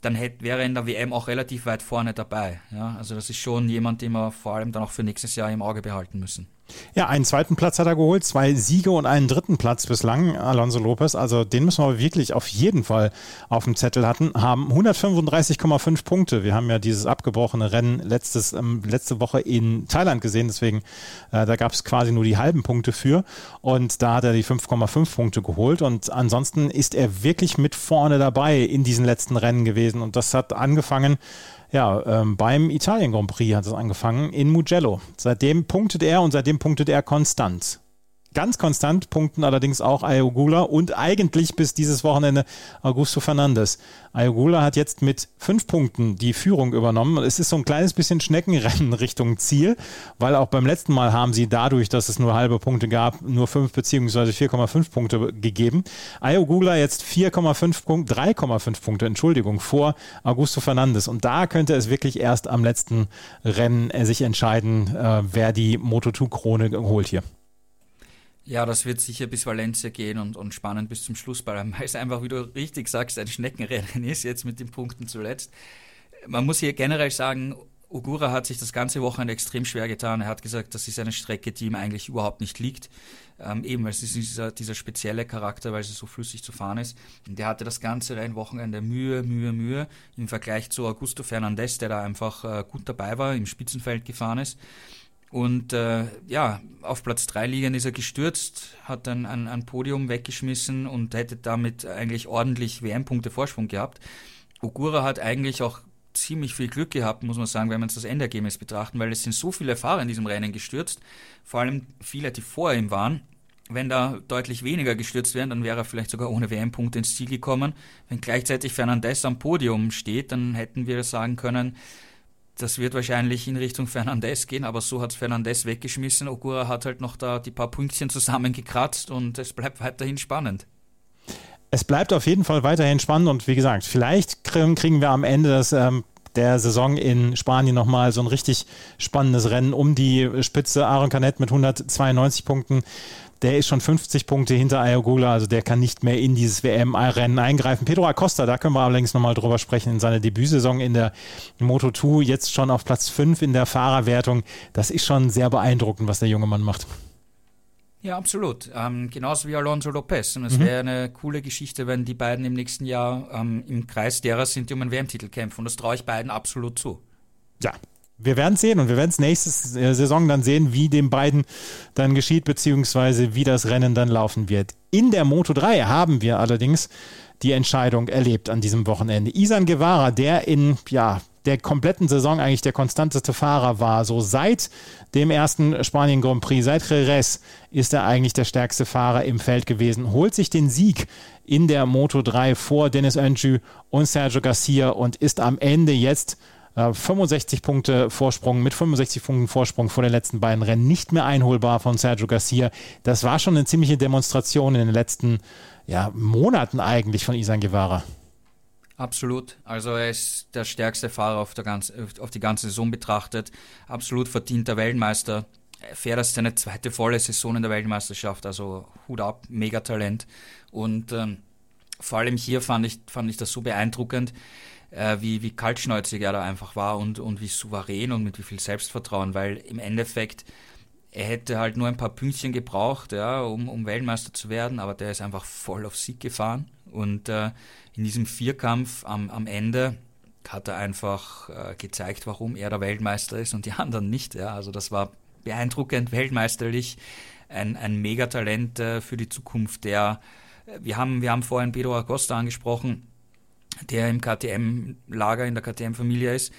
dann hätte, wäre er in der WM auch relativ weit vorne dabei. Ja? Also das ist schon jemand, den wir vor allem dann auch für nächstes Jahr im Auge behalten müssen. Ja, einen zweiten Platz hat er geholt, zwei Siege und einen dritten Platz bislang, Alonso Lopez. Also den müssen wir wirklich auf jeden Fall auf dem Zettel hatten, haben 135,5 Punkte. Wir haben ja dieses abgebrochene Rennen letztes, ähm, letzte Woche in Thailand gesehen, deswegen äh, da gab es quasi nur die halben Punkte für. Und da hat er die 5,5 Punkte geholt. Und ansonsten ist er wirklich mit vorne dabei in diesen letzten Rennen gewesen. Und das hat angefangen ja, ähm, beim Italien Grand Prix hat es angefangen in Mugello. Seitdem punktet er und seitdem punktet er konstant. Ganz konstant punkten allerdings auch Ayogula und eigentlich bis dieses Wochenende Augusto Fernandes. Ayogula hat jetzt mit fünf Punkten die Führung übernommen. Es ist so ein kleines bisschen Schneckenrennen Richtung Ziel, weil auch beim letzten Mal haben sie dadurch, dass es nur halbe Punkte gab, nur fünf beziehungsweise 4,5 Punkte gegeben. Ayogula jetzt 4,5 Punkte, 3,5 Punkte, Entschuldigung, vor Augusto Fernandes. Und da könnte es wirklich erst am letzten Rennen äh, sich entscheiden, äh, wer die Moto2-Krone holt hier. Ja, das wird sicher bis Valencia gehen und, und spannend bis zum Schluss weil es einfach, wie du richtig sagst, ein Schneckenrennen ist, jetzt mit den Punkten zuletzt. Man muss hier generell sagen, Ogura hat sich das ganze Wochenende extrem schwer getan. Er hat gesagt, das ist eine Strecke, die ihm eigentlich überhaupt nicht liegt. Ähm, eben, weil es ist dieser, dieser spezielle Charakter, weil sie so flüssig zu fahren ist. Und der hatte das ganze Rennwochenende Mühe, Mühe, Mühe im Vergleich zu Augusto Fernandez, der da einfach äh, gut dabei war, im Spitzenfeld gefahren ist. Und äh, ja, auf Platz 3 liegend ist er gestürzt, hat dann ein, ein Podium weggeschmissen und hätte damit eigentlich ordentlich WM-Punkte Vorsprung gehabt. Ogura hat eigentlich auch ziemlich viel Glück gehabt, muss man sagen, wenn man das Endergebnis betrachten, weil es sind so viele Fahrer in diesem Rennen gestürzt, vor allem viele, die vor ihm waren. Wenn da deutlich weniger gestürzt wären, dann wäre er vielleicht sogar ohne WM-Punkte ins Ziel gekommen. Wenn gleichzeitig Fernandez am Podium steht, dann hätten wir sagen können, das wird wahrscheinlich in Richtung Fernandez gehen, aber so hat Fernandez weggeschmissen. Ogura hat halt noch da die paar Pünktchen zusammengekratzt und es bleibt weiterhin spannend. Es bleibt auf jeden Fall weiterhin spannend und wie gesagt, vielleicht kriegen wir am Ende das ähm, der Saison in Spanien nochmal so ein richtig spannendes Rennen um die Spitze. Aaron Canet mit 192 Punkten der ist schon 50 Punkte hinter Ayogula, also der kann nicht mehr in dieses WM-Rennen eingreifen. Pedro Acosta, da können wir allerdings nochmal drüber sprechen, in seiner Debütsaison in der Moto2, jetzt schon auf Platz 5 in der Fahrerwertung. Das ist schon sehr beeindruckend, was der junge Mann macht. Ja, absolut. Ähm, genauso wie Alonso Lopez. Und es mhm. wäre eine coole Geschichte, wenn die beiden im nächsten Jahr ähm, im Kreis derer sind, die um einen WM-Titel kämpfen. Und das traue ich beiden absolut zu. Ja, wir werden sehen und wir werden es nächste Saison dann sehen, wie dem beiden dann geschieht, beziehungsweise wie das Rennen dann laufen wird. In der Moto 3 haben wir allerdings die Entscheidung erlebt an diesem Wochenende. Isan Guevara, der in ja, der kompletten Saison eigentlich der konstanteste Fahrer war, so seit dem ersten Spanien Grand Prix, seit Jerez ist er eigentlich der stärkste Fahrer im Feld gewesen, holt sich den Sieg in der Moto 3 vor Dennis Öncü und Sergio Garcia und ist am Ende jetzt 65 Punkte Vorsprung, mit 65 Punkten Vorsprung vor den letzten beiden Rennen, nicht mehr einholbar von Sergio Garcia. Das war schon eine ziemliche Demonstration in den letzten ja, Monaten eigentlich von Isan Guevara. Absolut. Also er ist der stärkste Fahrer auf, der ganz, auf die ganze Saison betrachtet. Absolut verdienter Weltmeister. Fährt das seine zweite volle Saison in der Weltmeisterschaft. Also Hut ab, Megatalent. Und ähm, vor allem hier fand ich, fand ich das so beeindruckend, äh, wie, wie kaltschnäuzig er da einfach war und, und wie souverän und mit wie viel Selbstvertrauen, weil im Endeffekt er hätte halt nur ein paar Pünktchen gebraucht, ja, um, um Weltmeister zu werden, aber der ist einfach voll auf Sieg gefahren und äh, in diesem Vierkampf am, am Ende hat er einfach äh, gezeigt, warum er der Weltmeister ist und die anderen nicht. Ja. Also das war beeindruckend, weltmeisterlich, ein, ein Megatalent äh, für die Zukunft. Der, äh, wir, haben, wir haben vorhin Pedro Acosta angesprochen, der im KTM-Lager, in der KTM-Familie ist.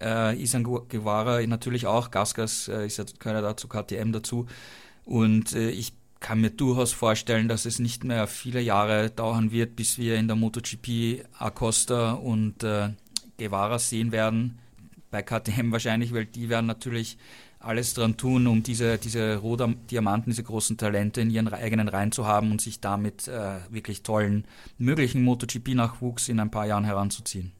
Äh, Isan Guevara natürlich auch, Gasgas äh, ist ja, gehört ja dazu, KTM dazu. Und äh, ich kann mir durchaus vorstellen, dass es nicht mehr viele Jahre dauern wird, bis wir in der MotoGP Acosta und äh, Guevara sehen werden. Bei KTM wahrscheinlich, weil die werden natürlich alles dran tun, um diese, diese Rohdiamanten, diese großen Talente in ihren eigenen Reihen zu haben und sich damit äh, wirklich tollen möglichen MotoGP-Nachwuchs in ein paar Jahren heranzuziehen.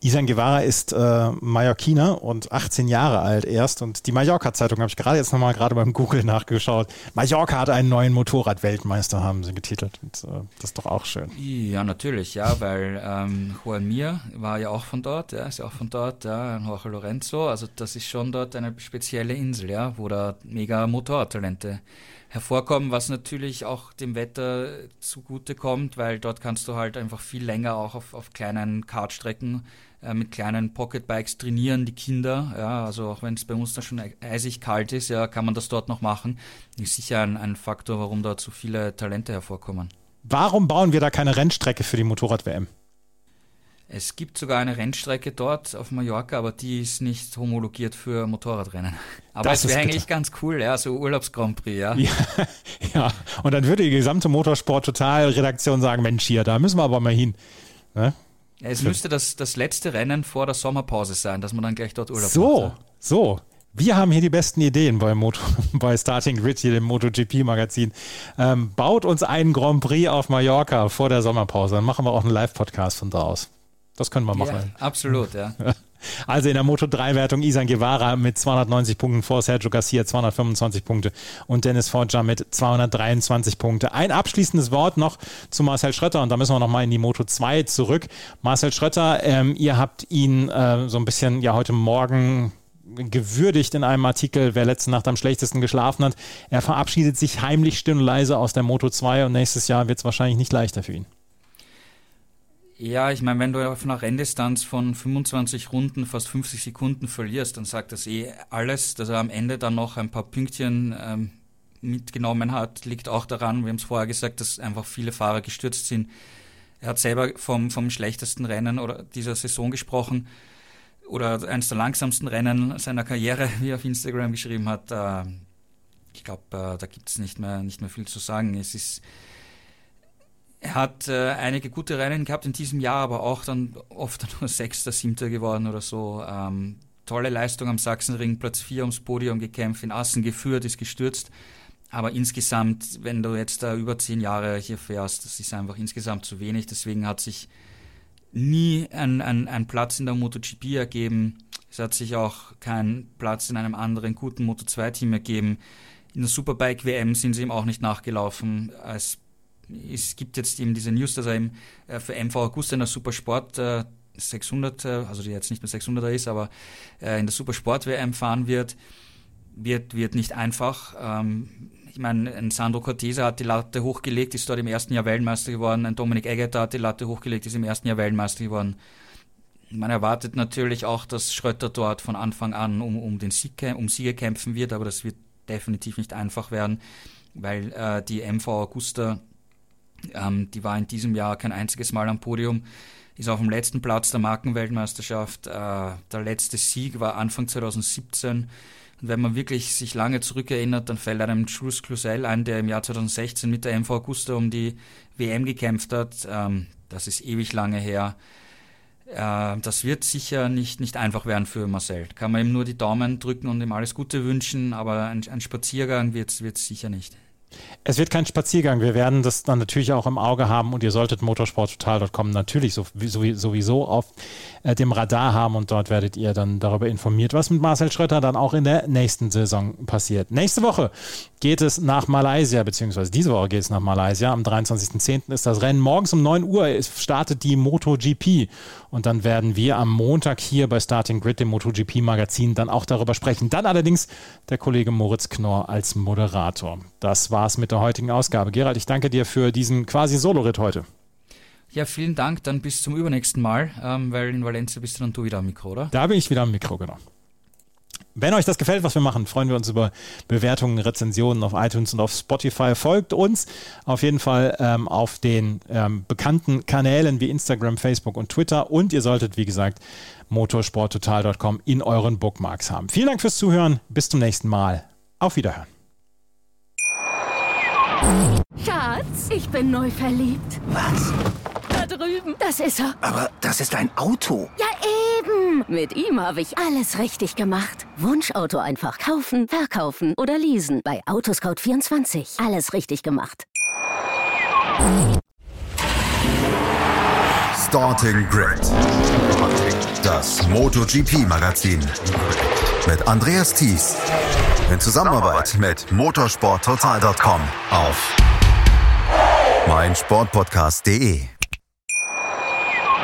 Isan Guevara ist äh, Mallorquiner und 18 Jahre alt erst. Und die Mallorca-Zeitung habe ich gerade jetzt nochmal gerade beim Google nachgeschaut. Mallorca hat einen neuen Motorrad-Weltmeister, haben sie getitelt. Und, äh, das ist doch auch schön. Ja, natürlich, ja, weil ähm, Juan Mir war ja auch von dort, ja, ist ja auch von dort, ja, Jorge Lorenzo. Also das ist schon dort eine spezielle Insel, ja, wo da mega Motorradtalente hervorkommen, was natürlich auch dem Wetter zugute kommt, weil dort kannst du halt einfach viel länger auch auf, auf kleinen Kartstrecken äh, mit kleinen Pocketbikes trainieren, die Kinder. Ja, also auch wenn es bei uns da schon eisig kalt ist, ja, kann man das dort noch machen. Ist sicher ein, ein Faktor, warum dort so viele Talente hervorkommen. Warum bauen wir da keine Rennstrecke für die Motorrad-WM? Es gibt sogar eine Rennstrecke dort auf Mallorca, aber die ist nicht homologiert für Motorradrennen. Aber das es wäre eigentlich ganz cool, ja, so Urlaubs-Grand Prix, ja. ja. ja. und dann würde die gesamte Motorsport-Total-Redaktion sagen, Mensch, hier, da müssen wir aber mal hin. Ne? Ja, es müsste das, das letzte Rennen vor der Sommerpause sein, dass man dann gleich dort Urlaub so, macht. So, so. Wir haben hier die besten Ideen bei, Moto, bei Starting Grid, hier dem MotoGP-Magazin. Ähm, baut uns einen Grand Prix auf Mallorca vor der Sommerpause. Dann machen wir auch einen Live-Podcast von da aus. Das können wir machen. Ja, absolut, ja. Also in der Moto 3-Wertung Isan Guevara mit 290 Punkten vor Sergio Garcia 225 Punkte und Dennis Forger mit 223 Punkte. Ein abschließendes Wort noch zu Marcel Schrötter und da müssen wir nochmal in die Moto 2 zurück. Marcel Schrötter, ähm, ihr habt ihn äh, so ein bisschen ja heute Morgen gewürdigt in einem Artikel, wer letzte Nacht am schlechtesten geschlafen hat. Er verabschiedet sich heimlich still und leise aus der Moto 2 und nächstes Jahr wird es wahrscheinlich nicht leichter für ihn. Ja, ich meine, wenn du auf einer Renndistanz von 25 Runden fast 50 Sekunden verlierst, dann sagt das eh alles, dass er am Ende dann noch ein paar Pünktchen ähm, mitgenommen hat, liegt auch daran, wir haben es vorher gesagt, dass einfach viele Fahrer gestürzt sind. Er hat selber vom, vom schlechtesten Rennen oder dieser Saison gesprochen oder eines der langsamsten Rennen seiner Karriere, wie er auf Instagram geschrieben hat. Äh, ich glaube, äh, da gibt es nicht mehr, nicht mehr viel zu sagen. Es ist er hat äh, einige gute Rennen gehabt in diesem Jahr, aber auch dann oft nur Sechster, Siebter geworden oder so. Ähm, tolle Leistung am Sachsenring, Platz 4 ums Podium gekämpft, in Assen geführt, ist gestürzt. Aber insgesamt, wenn du jetzt da über zehn Jahre hier fährst, das ist einfach insgesamt zu wenig. Deswegen hat sich nie ein, ein, ein Platz in der MotoGP ergeben. Es hat sich auch kein Platz in einem anderen guten Moto2-Team ergeben. In der Superbike WM sind sie ihm auch nicht nachgelaufen. Als es gibt jetzt eben diese News, dass er eben äh, für MV Augusta in der Supersport 600, äh, äh, also die jetzt nicht mehr 600er ist, aber in der Supersport WM fahren wird, wird, wird nicht einfach. Ähm, ich meine, ein Sandro Cortese hat die Latte hochgelegt, ist dort im ersten Jahr Weltmeister geworden. Ein Dominik Egger hat die Latte hochgelegt, ist im ersten Jahr Weltmeister geworden. Man erwartet natürlich auch, dass Schröter dort von Anfang an um, um den Sieg, um Siege kämpfen wird, aber das wird definitiv nicht einfach werden, weil äh, die MV Augusta ähm, die war in diesem Jahr kein einziges Mal am Podium, ist auf dem letzten Platz der Markenweltmeisterschaft. Äh, der letzte Sieg war Anfang 2017. Und wenn man wirklich sich lange zurückerinnert, dann fällt einem Jules Cluzel ein, der im Jahr 2016 mit der MV Augusta um die WM gekämpft hat. Ähm, das ist ewig lange her. Äh, das wird sicher nicht, nicht einfach werden für Marcel. Kann man ihm nur die Daumen drücken und ihm alles Gute wünschen, aber ein, ein Spaziergang wird es sicher nicht. Es wird kein Spaziergang. Wir werden das dann natürlich auch im Auge haben und ihr solltet motorsporttotal.com natürlich sowieso auf äh, dem Radar haben und dort werdet ihr dann darüber informiert, was mit Marcel Schröter dann auch in der nächsten Saison passiert. Nächste Woche geht es nach Malaysia, beziehungsweise diese Woche geht es nach Malaysia. Am 23.10. ist das Rennen. Morgens um 9 Uhr startet die MotoGP und dann werden wir am Montag hier bei Starting Grid, dem MotoGP-Magazin, dann auch darüber sprechen. Dann allerdings der Kollege Moritz Knorr als Moderator. Das war's mit der heutigen Ausgabe. Gerald, ich danke dir für diesen quasi Solo-Ritt heute. Ja, vielen Dank. Dann bis zum übernächsten Mal, ähm, weil in Valencia bist du dann du wieder am Mikro, oder? Da bin ich wieder am Mikro, genau. Wenn euch das gefällt, was wir machen, freuen wir uns über Bewertungen, Rezensionen auf iTunes und auf Spotify. Folgt uns auf jeden Fall ähm, auf den ähm, bekannten Kanälen wie Instagram, Facebook und Twitter. Und ihr solltet, wie gesagt, motorsporttotal.com in euren Bookmarks haben. Vielen Dank fürs Zuhören. Bis zum nächsten Mal. Auf Wiederhören. Schatz, ich bin neu verliebt. Was? Drüben. Das ist er. Aber das ist ein Auto. Ja, eben. Mit ihm habe ich alles richtig gemacht. Wunschauto einfach kaufen, verkaufen oder leasen. Bei Autoscout24. Alles richtig gemacht. Starting Grid. Das MotoGP-Magazin. Mit Andreas Thies. In Zusammenarbeit mit motorsporttotal.com auf meinsportpodcast.de.